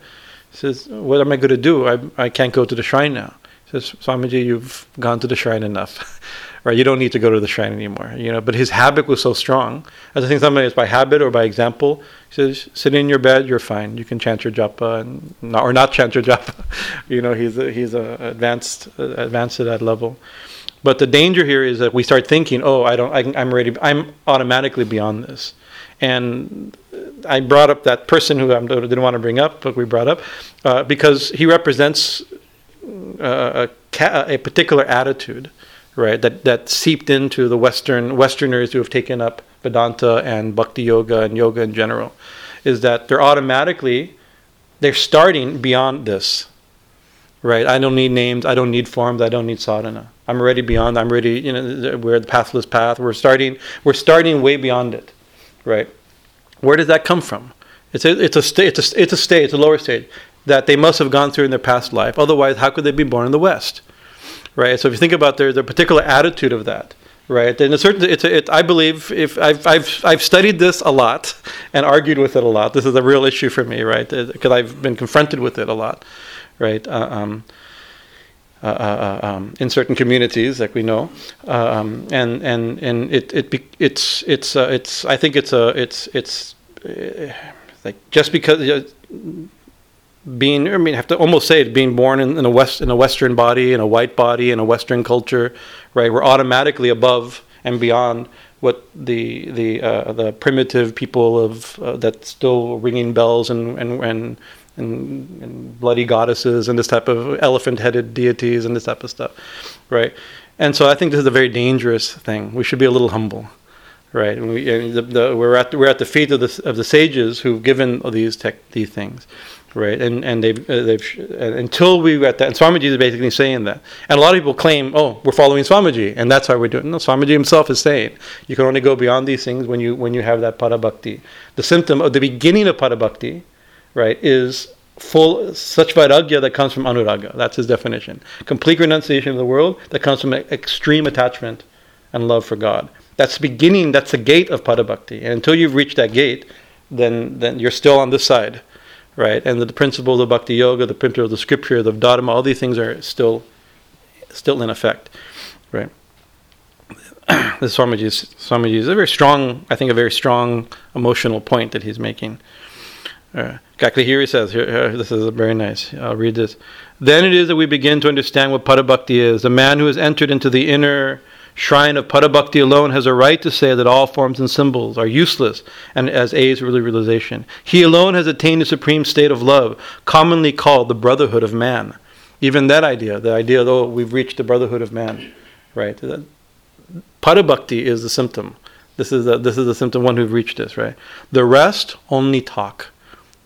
says, "What am I going to do? I I can't go to the shrine now." Says, Swamiji, you've gone to the shrine enough. right? You don't need to go to the shrine anymore. You know, but his habit was so strong. As I think somebody is by habit or by example. He says, sit in your bed, you're fine. You can chant your japa and not, or not chant your japa. you know, he's a, he's a advanced advanced to that level. But the danger here is that we start thinking, oh, I don't, I, I'm ready. I'm automatically beyond this. And I brought up that person who I didn't want to bring up, but we brought up, uh, because he represents a, a particular attitude, right? That that seeped into the Western Westerners who have taken up Vedanta and Bhakti Yoga and yoga in general, is that they're automatically they're starting beyond this, right? I don't need names, I don't need forms, I don't need sadhana. I'm already beyond. I'm ready. You know, we're the pathless path. We're starting. We're starting way beyond it, right? Where does that come from? It's a, it's a state. It's a, it's a state. It's a lower state that they must have gone through in their past life. Otherwise, how could they be born in the West? Right. So if you think about their, their particular attitude of that, right? Then a certain, it's a, it, I believe if I've, I've, I've studied this a lot and argued with it a lot. This is a real issue for me, right? Because uh, I've been confronted with it a lot, right? Uh, um, uh, uh, uh, um, in certain communities, like we know, um, and and and it it it's it's uh, it's I think it's a it's it's like just because being I mean I have to almost say it being born in, in, a west in a western body in a white body in a western culture right? We're automatically above and beyond what the the uh, the primitive people of uh, that still ringing bells and and, and and and bloody goddesses and this type of elephant headed deities and this type of stuff right? And so I think this is a very dangerous thing. We should be a little humble right? And we and the, the, we're at the, we're at the feet of the of the sages who've given these tech these things right? And and they've uh, they've uh, until we got that, and Swamiji is basically saying that. And a lot of people claim, oh, we're following Swamiji, and that's how we're doing. No, Swamiji himself is saying you can only go beyond these things when you when you have that parabhakti. The symptom of the beginning of parabhakti, right, is full such vairagya that comes from anuraga. That's his definition. Complete renunciation of the world that comes from extreme attachment and love for God. That's the beginning. That's the gate of parabhakti. And until you've reached that gate, then then you're still on this side right? And the principle of the bhakti yoga, the principle of the scripture, the dharma, all these things are still still in effect, right? this Swamiji's, Swamiji's a very strong, I think, a very strong emotional point that he's making. Uh, he says, here, here, this is very nice. I'll read this. Then it is that we begin to understand what Parabhakti is. The man who has entered into the inner shrine of Parabhakti alone has a right to say that all forms and symbols are useless and as aids really realization. He alone has attained the supreme state of love, commonly called the brotherhood of man. Even that idea, the idea, though, we've reached the brotherhood of man, right? Parabhakti is the symptom. This is the, this is the symptom one who've reached this, right? The rest only talk.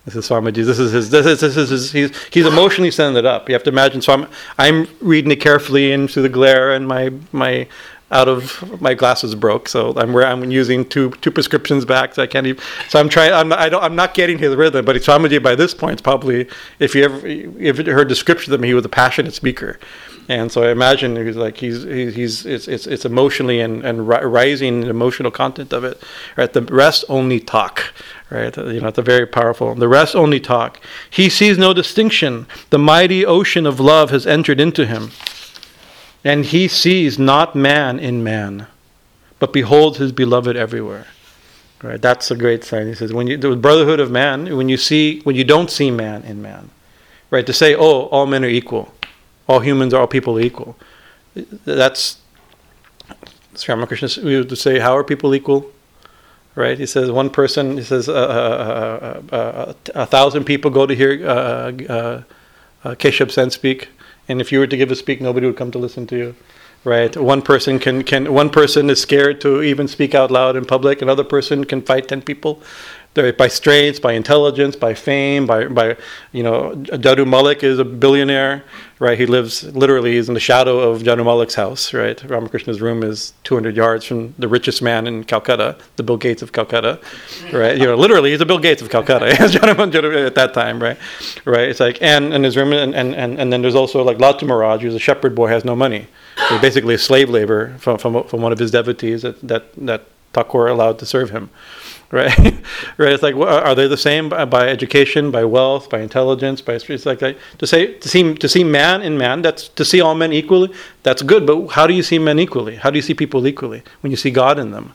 This is Swamiji. This is his. This is, this is his. He's, he's emotionally setting it up. You have to imagine. So I'm I'm reading it carefully and through the glare, and my my out of my glasses broke. So I'm I'm using two two prescriptions back. So I can't even. So I'm trying. I'm I don't. I'm not getting his rhythm. But Swamiji by this point, probably if you ever if you heard description of him, he was a passionate speaker. And so I imagine he's like he's he's it's it's, it's emotionally and and rising emotional content of it. Right, the rest only talk right? You know, it's a very powerful. The rest only talk. He sees no distinction. The mighty ocean of love has entered into him. And he sees not man in man, but beholds his beloved everywhere. Right? That's a great sign. He says, when you the brotherhood of man, when you see when you don't see man in man. Right? To say, oh, all men are equal. All humans are all people equal. That's Sri Ramakrishna we would say, how are people equal? right? He says one person. He says uh, uh, uh, a thousand people go to hear uh, uh, uh, Sen speak, and if you were to give a speak, nobody would come to listen to you, right? One person can can one person is scared to even speak out loud in public. Another person can fight ten people, by strength, by intelligence, by fame, by, by you know, Jadu Malik is a billionaire, right? He lives literally, he's in the shadow of Jadu Malik's house, right? Ramakrishna's room is 200 yards from the richest man in Calcutta, the Bill Gates of Calcutta, right? You know, literally, he's the Bill Gates of Calcutta at that time, right? Right? It's like, and, and his room, and, and, and then there's also like Latu Maharaj, who's a shepherd boy, has no money. He's basically a slave labor from, from, from one of his devotees that, that, that Thakur allowed to serve him right? right? It's like, are they the same by, education, by wealth, by intelligence, by it's like that. To say to see to see man in man, that's to see all men equally. That's good, but how do you see men equally? How do you see people equally when you see God in them,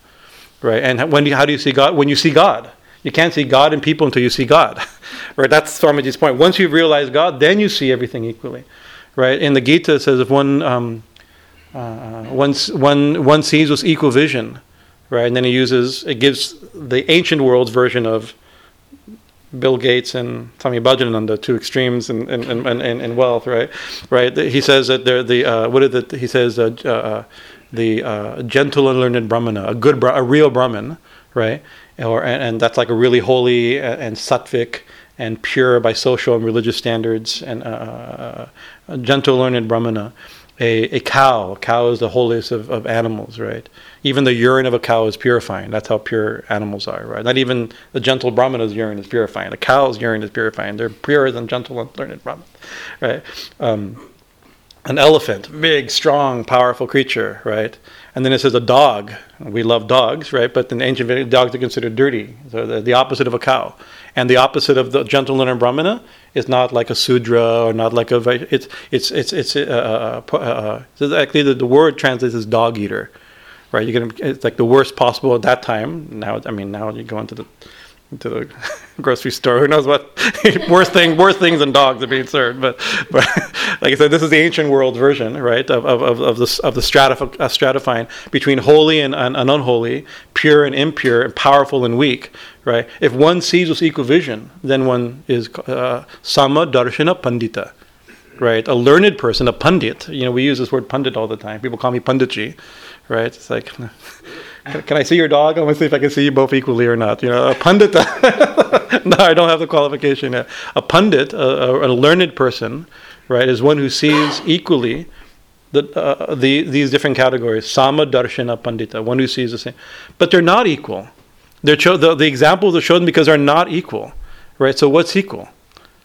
right? And when do you, how do you see God? When you see God, you can't see God in people until you see God, right? That's Swamiji's point. Once you realize God, then you see everything equally, right? In the Gita, it says if one um, uh, one, one, one sees with equal vision, right? And then he uses it gives the ancient world's version of Bill Gates and Swami Bhajananda, two extremes in, in, in, in, wealth, right? Right. He says that they're the uh, what is it? He says uh, uh, the uh, gentle and learned brahmana, a good, a real brahmin, right? Or and, and that's like a really holy and, and sattvic and pure by social and religious standards, and uh, uh, gentle learned brahmana. A, a cow. A cow is the holiest of, of animals, right? even the urine of a cow is purifying. That's how pure animals are, right? Not even the gentle brahmana's urine is purifying. A cow's urine is purifying. They're purer than gentle and learned brahman, right? Um, an elephant, big, strong, powerful creature, right? And then it says a dog. We love dogs, right? But in ancient dogs are considered dirty. So the, the opposite of a cow. And the opposite of the gentle learned brahmana is not like a sudra or not like a. It's it's it's it's uh, uh, uh, uh actually the, the word translates as dog eater right? You're gonna it's like the worst possible at that time. Now, I mean, now you go into the into the grocery store. Who knows what worse thing worse things than dogs are being served? But but like I said, this is the ancient world version, right? Of of of, of the of the stratif- uh, stratifying between holy and, and, and, unholy, pure and impure, and powerful and weak, right? If one sees with equal vision, then one is uh, sama darshana pandita. Right, a learned person, a pundit. You know, we use this word pundit all the time. People call me punditji right? It's like, can, I see your dog? I want to see if I can see you both equally or not. You know, a pundit. no, I don't have the qualification yet. A pundit, a, a, learned person, right, is one who sees equally the, uh, the these different categories. Sama, darshana, pandita. One who sees the same, but they're not equal. They're cho- the, the examples are shown because they're not equal, right? So what's equal?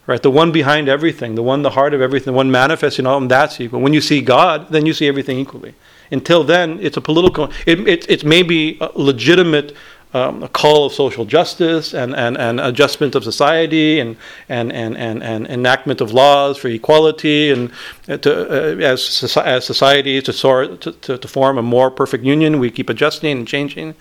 Right, the one behind everything, the one the heart of everything, the one manifesting all, and that's equal. When you see God, then you see everything equally. Until then, it's a political. It, it, it may be legitimate um, a call of social justice and, and, and adjustment of society and, and, and, and, and enactment of laws for equality and uh, to, uh, as, as society to, soar, to, to, form a more perfect union, we keep adjusting and changing,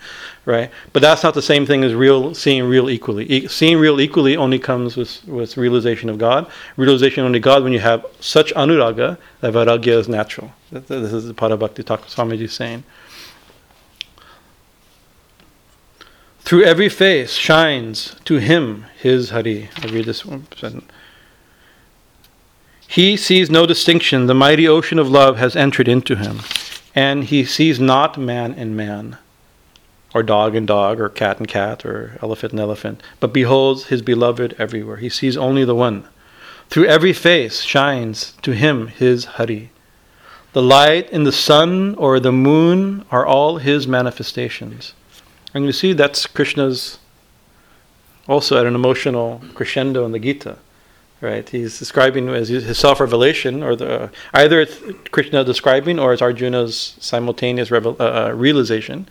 right? But that's not the same thing as real seeing real equally. E- seeing real equally only comes with, with realization of God. Realization only God when you have such anuraga that vairagya is natural. This is the Parabhakti Swamiji saying. Through every face shines to him his Hari. I read this one. He sees no distinction. The mighty ocean of love has entered into him. And he sees not man and man, or dog and dog, or cat and cat, or elephant and elephant, but beholds his beloved everywhere. He sees only the one. Through every face shines to him his Hari. The light in the sun or the moon are all his manifestations. And you see that's Krishna's also at an emotional crescendo in the Gita, right? He's describing as his self-revelation, or the either it's Krishna describing or it's Arjuna's simultaneous revel, uh, uh, realization.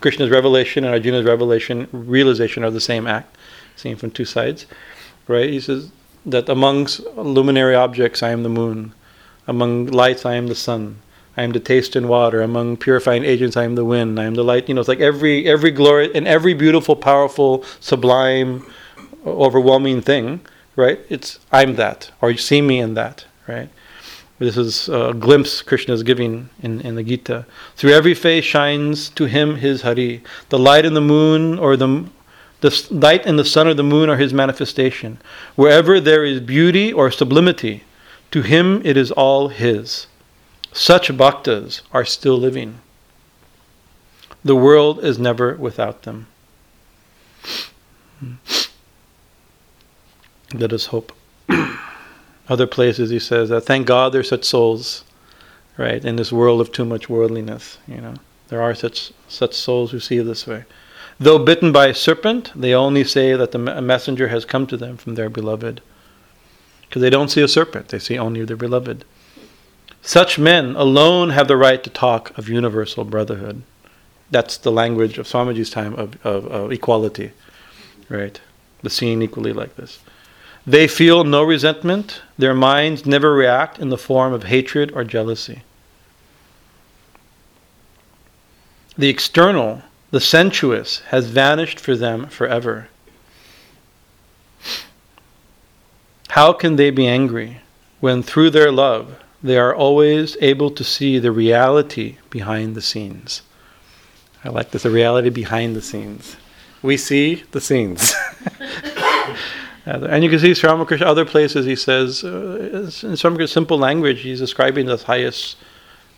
Krishna's revelation and Arjuna's revelation realization are the same act, seen from two sides, right? He says that amongst luminary objects, I am the moon. Among lights, I am the sun. I am the taste in water. Among purifying agents, I am the wind. I am the light. You know, it's like every every glory and every beautiful, powerful, sublime, overwhelming thing, right? It's I'm that, or you see me in that, right? This is a glimpse Krishna is giving in, in the Gita. Through every face shines to him his Hari. The light in the moon or the the light in the sun or the moon are his manifestation. Wherever there is beauty or sublimity, to him it is all his. Such bhaktas are still living. The world is never without them. Let us hope. Other places he says thank God there's such souls, right, in this world of too much worldliness. You know, there are such such souls who see this way. Though bitten by a serpent, they only say that the messenger has come to them from their beloved. Because they don't see a serpent, they see only their beloved. Such men alone have the right to talk of universal brotherhood. That's the language of Swamiji's time of, of, of equality, right? The scene equally like this. They feel no resentment. Their minds never react in the form of hatred or jealousy. The external, the sensuous, has vanished for them forever. How can they be angry when through their love they are always able to see the reality behind the scenes. I like this, the reality behind the scenes. We see the scenes. and you can see Sri Ramakrishna, other places he says, uh, in some simple language, he's describing the highest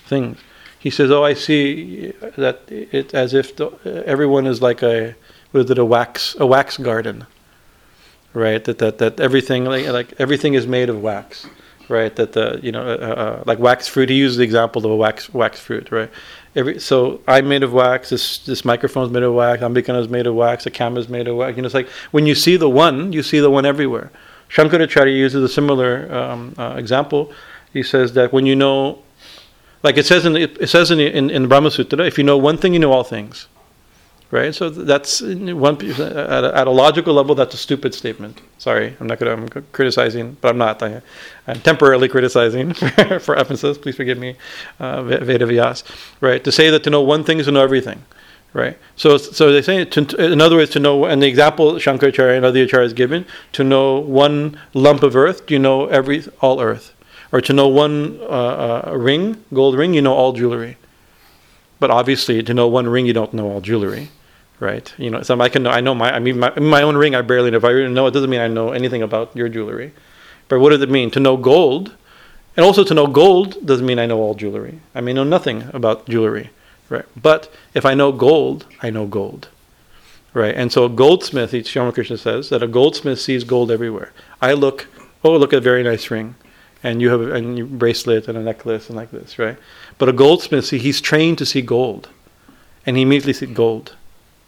things. He says, "Oh, I see that it's as if the, everyone is like a, was it a wax, a wax garden, right? That that that everything like like everything is made of wax." Right? That the you know uh, uh, uh, like wax fruit. He uses the example of a wax wax fruit, right? Every so I'm made of wax. This this microphone is made of wax. Ambikana is made of wax. The camera is made of wax. You know, it's like when you see the one, you see the one everywhere. Shankaracharya uses a similar um, uh, example. He says that when you know, like it says in it says in in, in Brahma Sutra, if you know one thing, you know all things right? So that's one at a, at a, logical level. That's a stupid statement. Sorry, I'm not gonna. I'm criticizing, but I'm not. I, am temporarily criticizing for, for emphasis. Please forgive me, uh, Veda Vyas. Right? To say that to know one thing is to know everything. Right. So, so they say, to, in other words, to know, and the example Shankaracharya and other acharyas given, to know one lump of earth, do you know every all earth, or to know one uh, uh, ring, gold ring, you know all jewelry. But obviously, to know one ring, you don't know all jewelry right? You know, some I can know, I know my, I mean, my, my own ring, I barely know. If I know, it doesn't mean I know anything about your jewelry. But what does it mean to know gold? And also to know gold doesn't mean I know all jewelry. I may know nothing about jewelry, right? But if I know gold, I know gold, right? And so a goldsmith, Sri Ramakrishna says that a goldsmith sees gold everywhere. I look, oh, look at a very nice ring, and you have a, and bracelet and a necklace and like this, right? But a goldsmith, see, he's trained to see gold, and he immediately sees gold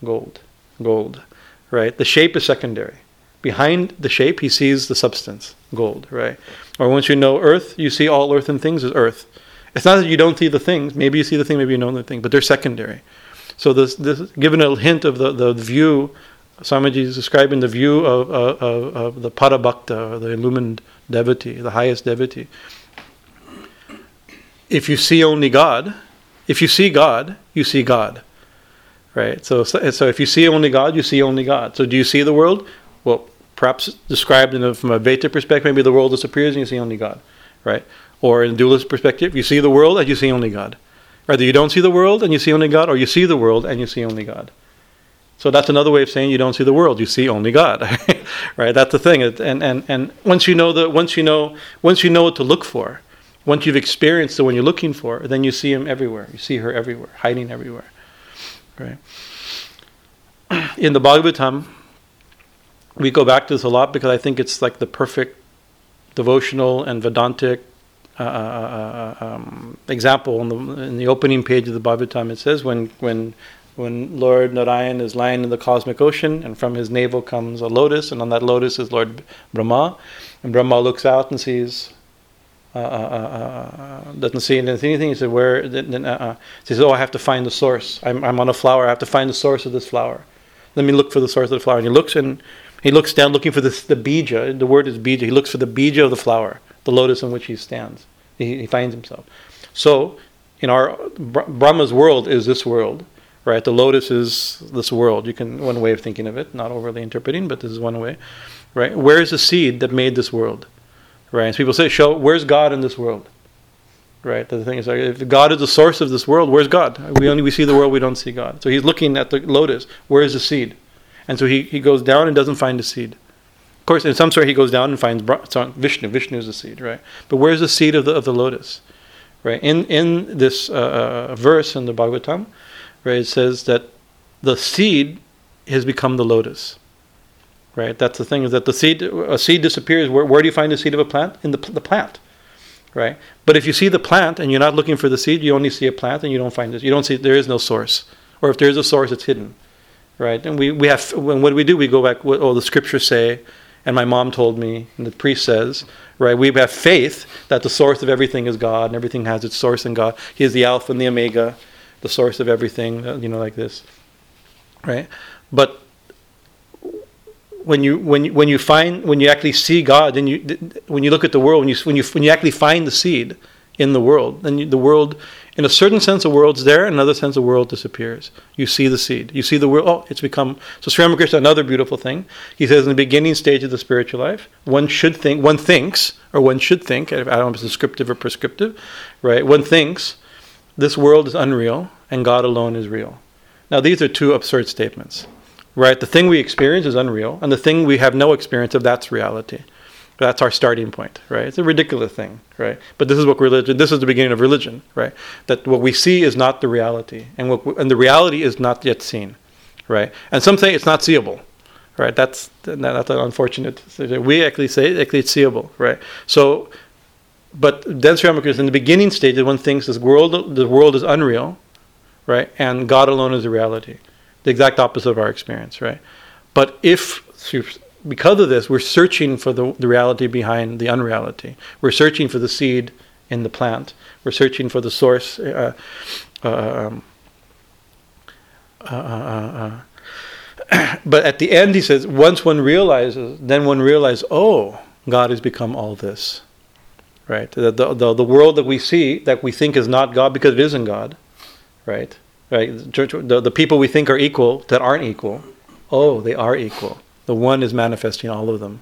gold, gold, right? The shape is secondary. Behind the shape, he sees the substance, gold, right? Or once you know earth, you see all earthen things as earth. It's not that you don't see the things. Maybe you see the thing, maybe you know the thing, but they're secondary. So this, this given a hint of the, the view, Swamiji is describing the view of, of, of the Parabhakta, the illumined devotee, the highest devotee. If you see only God, if you see God, you see God. Right? So, so if you see only God, you see only God. So do you see the world? Well, perhaps described a, from Advaita perspective, maybe the world disappears and you see only God. Right? Or in a dualist perspective, you see the world and you see only God. Either you don't see the world and you see only God, or you see the world and you see only God. So that's another way of saying you don't see the world; you see only God, right? That's the thing. And and and once you know the once you know once you know what to look for, once you've experienced the one you're looking for, then you see him everywhere. You see her everywhere, hiding everywhere, right? In the Bhagavatam, we go back to this a lot because I think it's like the perfect devotional and Vedantic uh, uh, uh, um, example in the, in the opening page of the Bhagavatam. It says when when when Lord Narayan is lying in the cosmic ocean, and from his navel comes a lotus, and on that lotus is Lord Brahma, and Brahma looks out and sees. Uh, uh, uh, doesn't see anything. He said, "Where?" He says, "Oh, I have to find the source. I'm, I'm on a flower. I have to find the source of this flower. Let me look for the source of the flower." And he looks and he looks down, looking for this, the bija. The word is bija. He looks for the bija of the flower, the lotus in which he stands. He, he finds himself. So, in our Brahma's world is this world, right? The lotus is this world. You can one way of thinking of it, not overly interpreting, but this is one way, right? Where is the seed that made this world, right? So people say, "Show where's God in this world." Right. The thing is, like, if God is the source of this world, where's God? We only we see the world, we don't see God. So he's looking at the lotus. Where is the seed? And so he, he goes down and doesn't find the seed. Of course, in some sort, he goes down and finds Vishnu. Vishnu is the seed, right? But where's the seed of the, of the lotus? Right? In, in this uh, uh, verse in the Bhagavatam, right, it says that the seed has become the lotus. Right? That's the thing is that the seed, a seed disappears. Where, where do you find the seed of a plant? In the, the plant. Right? But if you see the plant and you're not looking for the seed, you only see a plant and you don't find it. You don't see, there is no source. Or if there is a source, it's hidden right? And we, we have, when, what do we do? We go back, what oh, the scriptures say, and my mom told me, and the priest says, right? We have faith that the source of everything is God, and everything has its source in God. He is the Alpha and the Omega, the source of everything, uh, you know, like this, right? But when you when you, when you find when you actually see God, then you when you look at the world, when you when you when you actually find the seed in the world, then you, the world in a certain sense, the world's there, in another sense, the world disappears. You see the seed. You see the world. Oh, it's become. So Sri Ramakrishna, another beautiful thing. He says in the beginning stage of the spiritual life, one should think, one thinks, or one should think, I don't know if it's descriptive or prescriptive, right? One thinks this world is unreal and God alone is real. Now, these are two absurd statements, right? The thing we experience is unreal, and the thing we have no experience of, that's reality. That's our starting point, right? It's a ridiculous thing, right? But this is what religion. This is the beginning of religion, right? That what we see is not the reality, and what and the reality is not yet seen, right? And some say it's not seeable, right? That's that's an unfortunate. We actually say actually it's seeable, right? So, but then Sri in the beginning stated one thinks this world the world is unreal, right? And God alone is the reality, the exact opposite of our experience, right? But if because of this, we're searching for the, the reality behind the unreality. We're searching for the seed in the plant. We're searching for the source. Uh, uh, um, uh, uh, uh but at the end, he says, once one realizes, then one realizes, oh, God has become all this. Right? The, the, the, world that we see, that we think is not God because it isn't God. Right? Right? The, the people we think are equal that aren't equal, oh, they are equal. The one is manifesting all of them,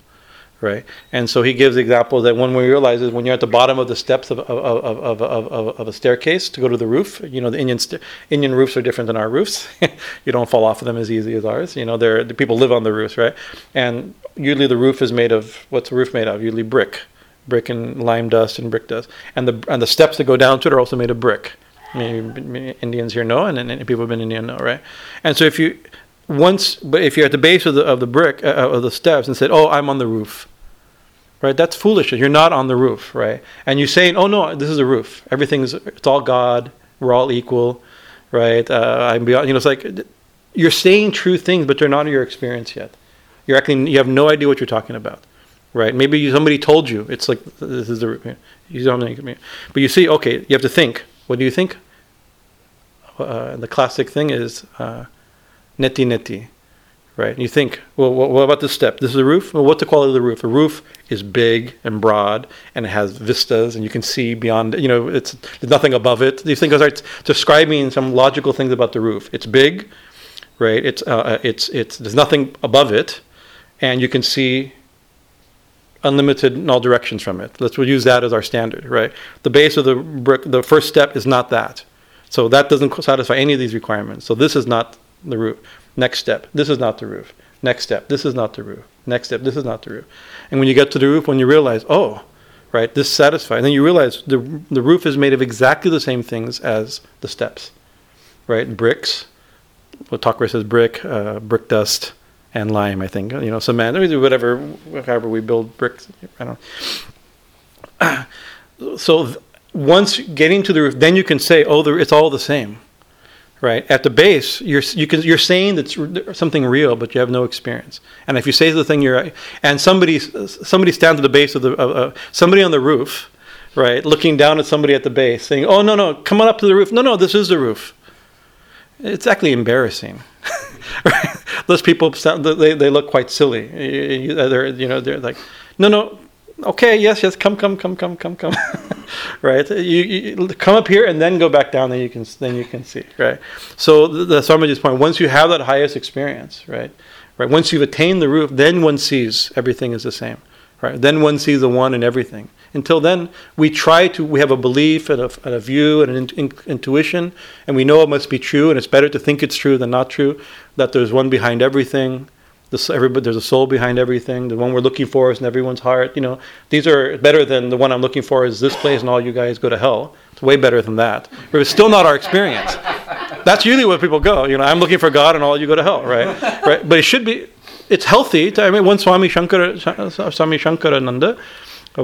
right? And so he gives the example that when we realize is when you're at the bottom of the steps of, of, of, of, of, of a staircase to go to the roof, you know, the Indian, st- Indian roofs are different than our roofs. you don't fall off of them as easy as ours. You know, they're, the people live on the roofs, right? And usually the roof is made of, what's the roof made of? Usually brick. Brick and lime dust and brick dust. And the, and the steps that go down to it are also made of brick. Indians here know, and, and people who've been Indian know, right? And so if you once, but if you're at the base of the of the brick uh, uh, of the steps and said, "Oh, I'm on the roof," right? That's foolish. You're not on the roof, right? And you're saying, "Oh no, this is a roof. Everything's it's all God. We're all equal, right? Uh, I'm beyond." You know, it's like you're saying true things, but they're not in your experience yet. You're acting. You have no idea what you're talking about, right? Maybe somebody told you. It's like this is the you don't but you see, okay, you have to think. What do you think? uh, the classic thing is uh, neti neti, right? And you think, well, what, what about this step? This is a roof. Well, what's the quality of the roof? The roof is big and broad, and it has vistas, and you can see beyond. You know, it's there's nothing above it. These things are describing some logical things about the roof. It's big, right? It's uh, uh, it's it's there's nothing above it, and you can see unlimited in all directions from it. Let's use that as our standard, right? The base of the brick, the first step is not that. So that doesn't satisfy any of these requirements. So this is not the roof. Next step, this is not the roof. Next step, this is not the roof. Next step, this is not the roof. And when you get to the roof, when you realize, oh, right, this satisfies, and then you realize the, the roof is made of exactly the same things as the steps, right? Bricks, what Thakur says brick, uh, brick dust, and lime, I think. You know, cement, we do whatever, however we build bricks. I don't know. so once getting to the roof, then you can say, oh, it's all the same right? At the base, you're you can you're saying that's something real, but you have no experience. And if you say the thing, you're and somebody somebody stands at the base of the uh, somebody on the roof, right, looking down at somebody at the base, saying, "Oh no no, come on up to the roof." No no, this is the roof. It's actually embarrassing. Those people they they look quite silly. They're you know they're like, no no, okay, yes, yes, come, come, come, come, come, come, right? You, you, come up here and then go back down. Then you can then you can see, right? So the, the Swamiji's point: once you have that highest experience, right, right, once you've attained the roof, then one sees everything is the same, right? Then one sees the one in everything. Until then, we try to we have a belief and a, and a view and an in, in, intuition, and we know it must be true, and it's better to think it's true than not true. That there's one behind everything, everybody, there's a soul behind everything. The one we're looking for is in everyone's heart. You know, these are better than the one I'm looking for is this place and all you guys go to hell. It's way better than that. But it's still not our experience. That's usually where people go. You know, I'm looking for God and all you go to hell, right? Right. But it should be. It's healthy. To, I mean, one Swami Shankara, Swami Shankarananda,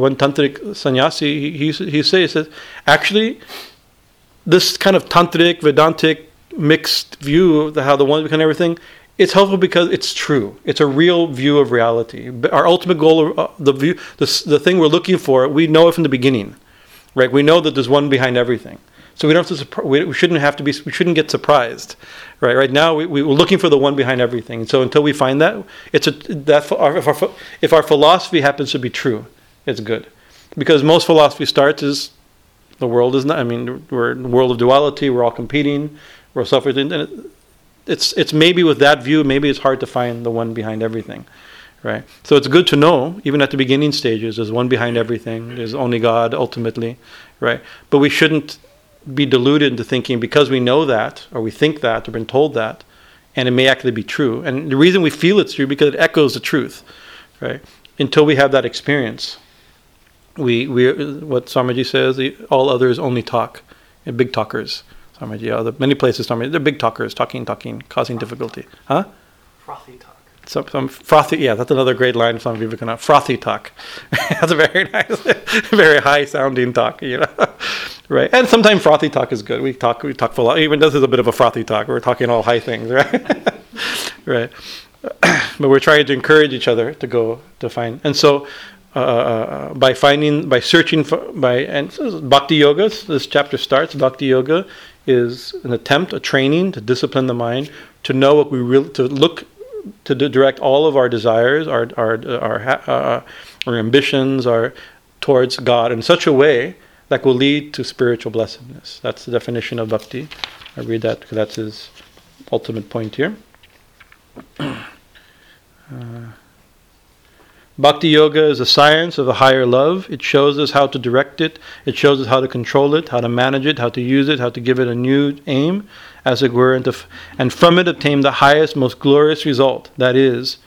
one tantric sannyasi, he he, he says, says actually, this kind of tantric Vedantic mixed view of the, how the one behind everything it's helpful because it's true. It's a real view of reality. Our ultimate goal, uh, the view, the, the thing we're looking for, we know it from the beginning, right? We know that there's one behind everything. So we don't have to. We, shouldn't have to be. We shouldn't get surprised, right? Right now, we, we, are looking for the one behind everything. So until we find that, it's a that if our, if our philosophy happens to be true, it's good, because most philosophy starts is the world is not. I mean, we're in a world of duality. We're all competing. We're suffering it's it's maybe with that view, maybe it's hard to find the one behind everything, right? So it's good to know, even at the beginning stages, there's one behind everything. There's only God ultimately, right? But we shouldn't be deluded into thinking because we know that, or we think that, or been told that, and it may actually be true. And the reason we feel it's true because it echoes the truth, right? Until we have that experience, we we what Swamiji says, all others only talk, eh, big talkers yeah, the, many places Swami, they're big talkers, talking, talking, causing difficulty. Huh? Frothy talk. Some, some frothy, yeah, that's another great line from Vivekananda. Frothy talk. that's a very nice, very high sounding talk, you know. right. And sometimes frothy talk is good. We talk, we talk full, even this is a bit of a frothy talk. We're talking all high things, right? right. but we're trying to encourage each other to go to find. And so uh, uh, uh by finding, by searching for, by, and so bhakti yoga, this chapter starts, bhakti yoga is an attempt, a training to discipline the mind, to know what we really, to look, to direct all of our desires, our our our, uh, our ambitions, our towards God in such a way that will lead to spiritual blessedness. That's the definition of bhakti. I read that because that's his ultimate point here. Uh, Bhakti Yoga is a science of a higher love. It shows us how to direct it, it shows us how to control it, how to manage it, how to use it, how to give it a new aim, as it were, and, f- and from it obtain the highest, most glorious result. That is,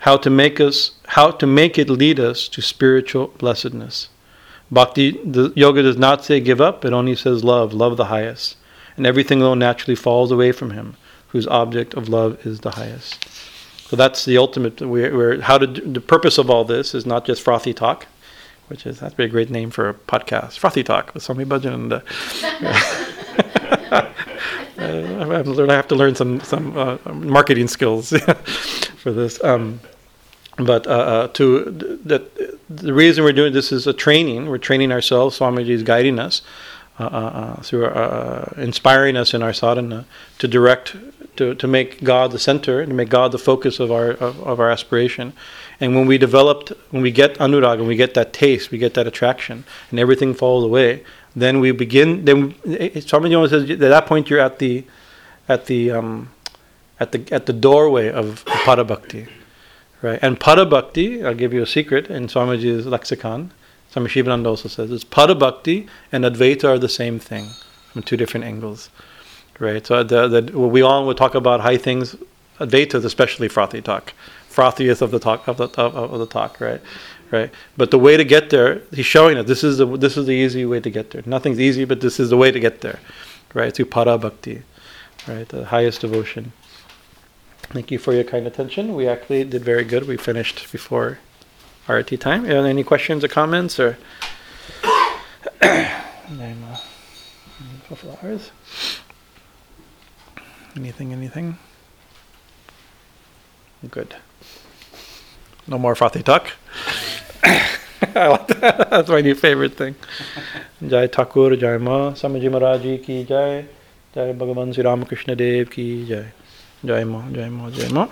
how to make us, how to make it lead us to spiritual blessedness. Bhakti the yoga does not say give up, it only says love, love the highest. And everything alone naturally falls away from him, whose object of love is the highest. So that's the ultimate. We're, we're, how to the purpose of all this is not just frothy talk, which is that'd be a great name for a podcast. Frothy talk with Swami Bhajan. And, uh, uh, I have to learn some some uh, marketing skills for this. Um, but uh, uh, to that, the reason we're doing this is a training. We're training ourselves. Swamiji is guiding us uh, uh, through uh, inspiring us in our sadhana to direct, to, to make God the center, to make God the focus of our of, of our aspiration. And when we developed, when we get anurag, when we get that taste, we get that attraction, and everything falls away, then we begin. Then Swami says at that point you're at the, at the, um, at the at the doorway of parabhakti, right? And parabhakti, I'll give you a secret in Swamiji's lexicon. Swami Shivananda also says it's parabhakti and Advaita are the same thing from two different angles, right? So the, the, we all would talk about high things. Uh, Advaita is especially frothy talk frothiest of the talk of the of, of the talk, right? Right. But the way to get there, he's showing us this is the this is the easy way to get there. Nothing's easy, but this is the way to get there, right? To para bhakti, right? The highest devotion. Thank you for your kind attention. We actually did very good. We finished before arati time. Any questions or comments or? flowers. Anything? Anything? Good. No more frothy talk. I like that. That's my new favorite thing. Jai Thakur, Jai Ma, Swamiji Maharaji ki Jai, Jai Bhagavan Sri Ramakrishna Dev ki Jai. Jai Ma, Jai Ma, Jai Ma.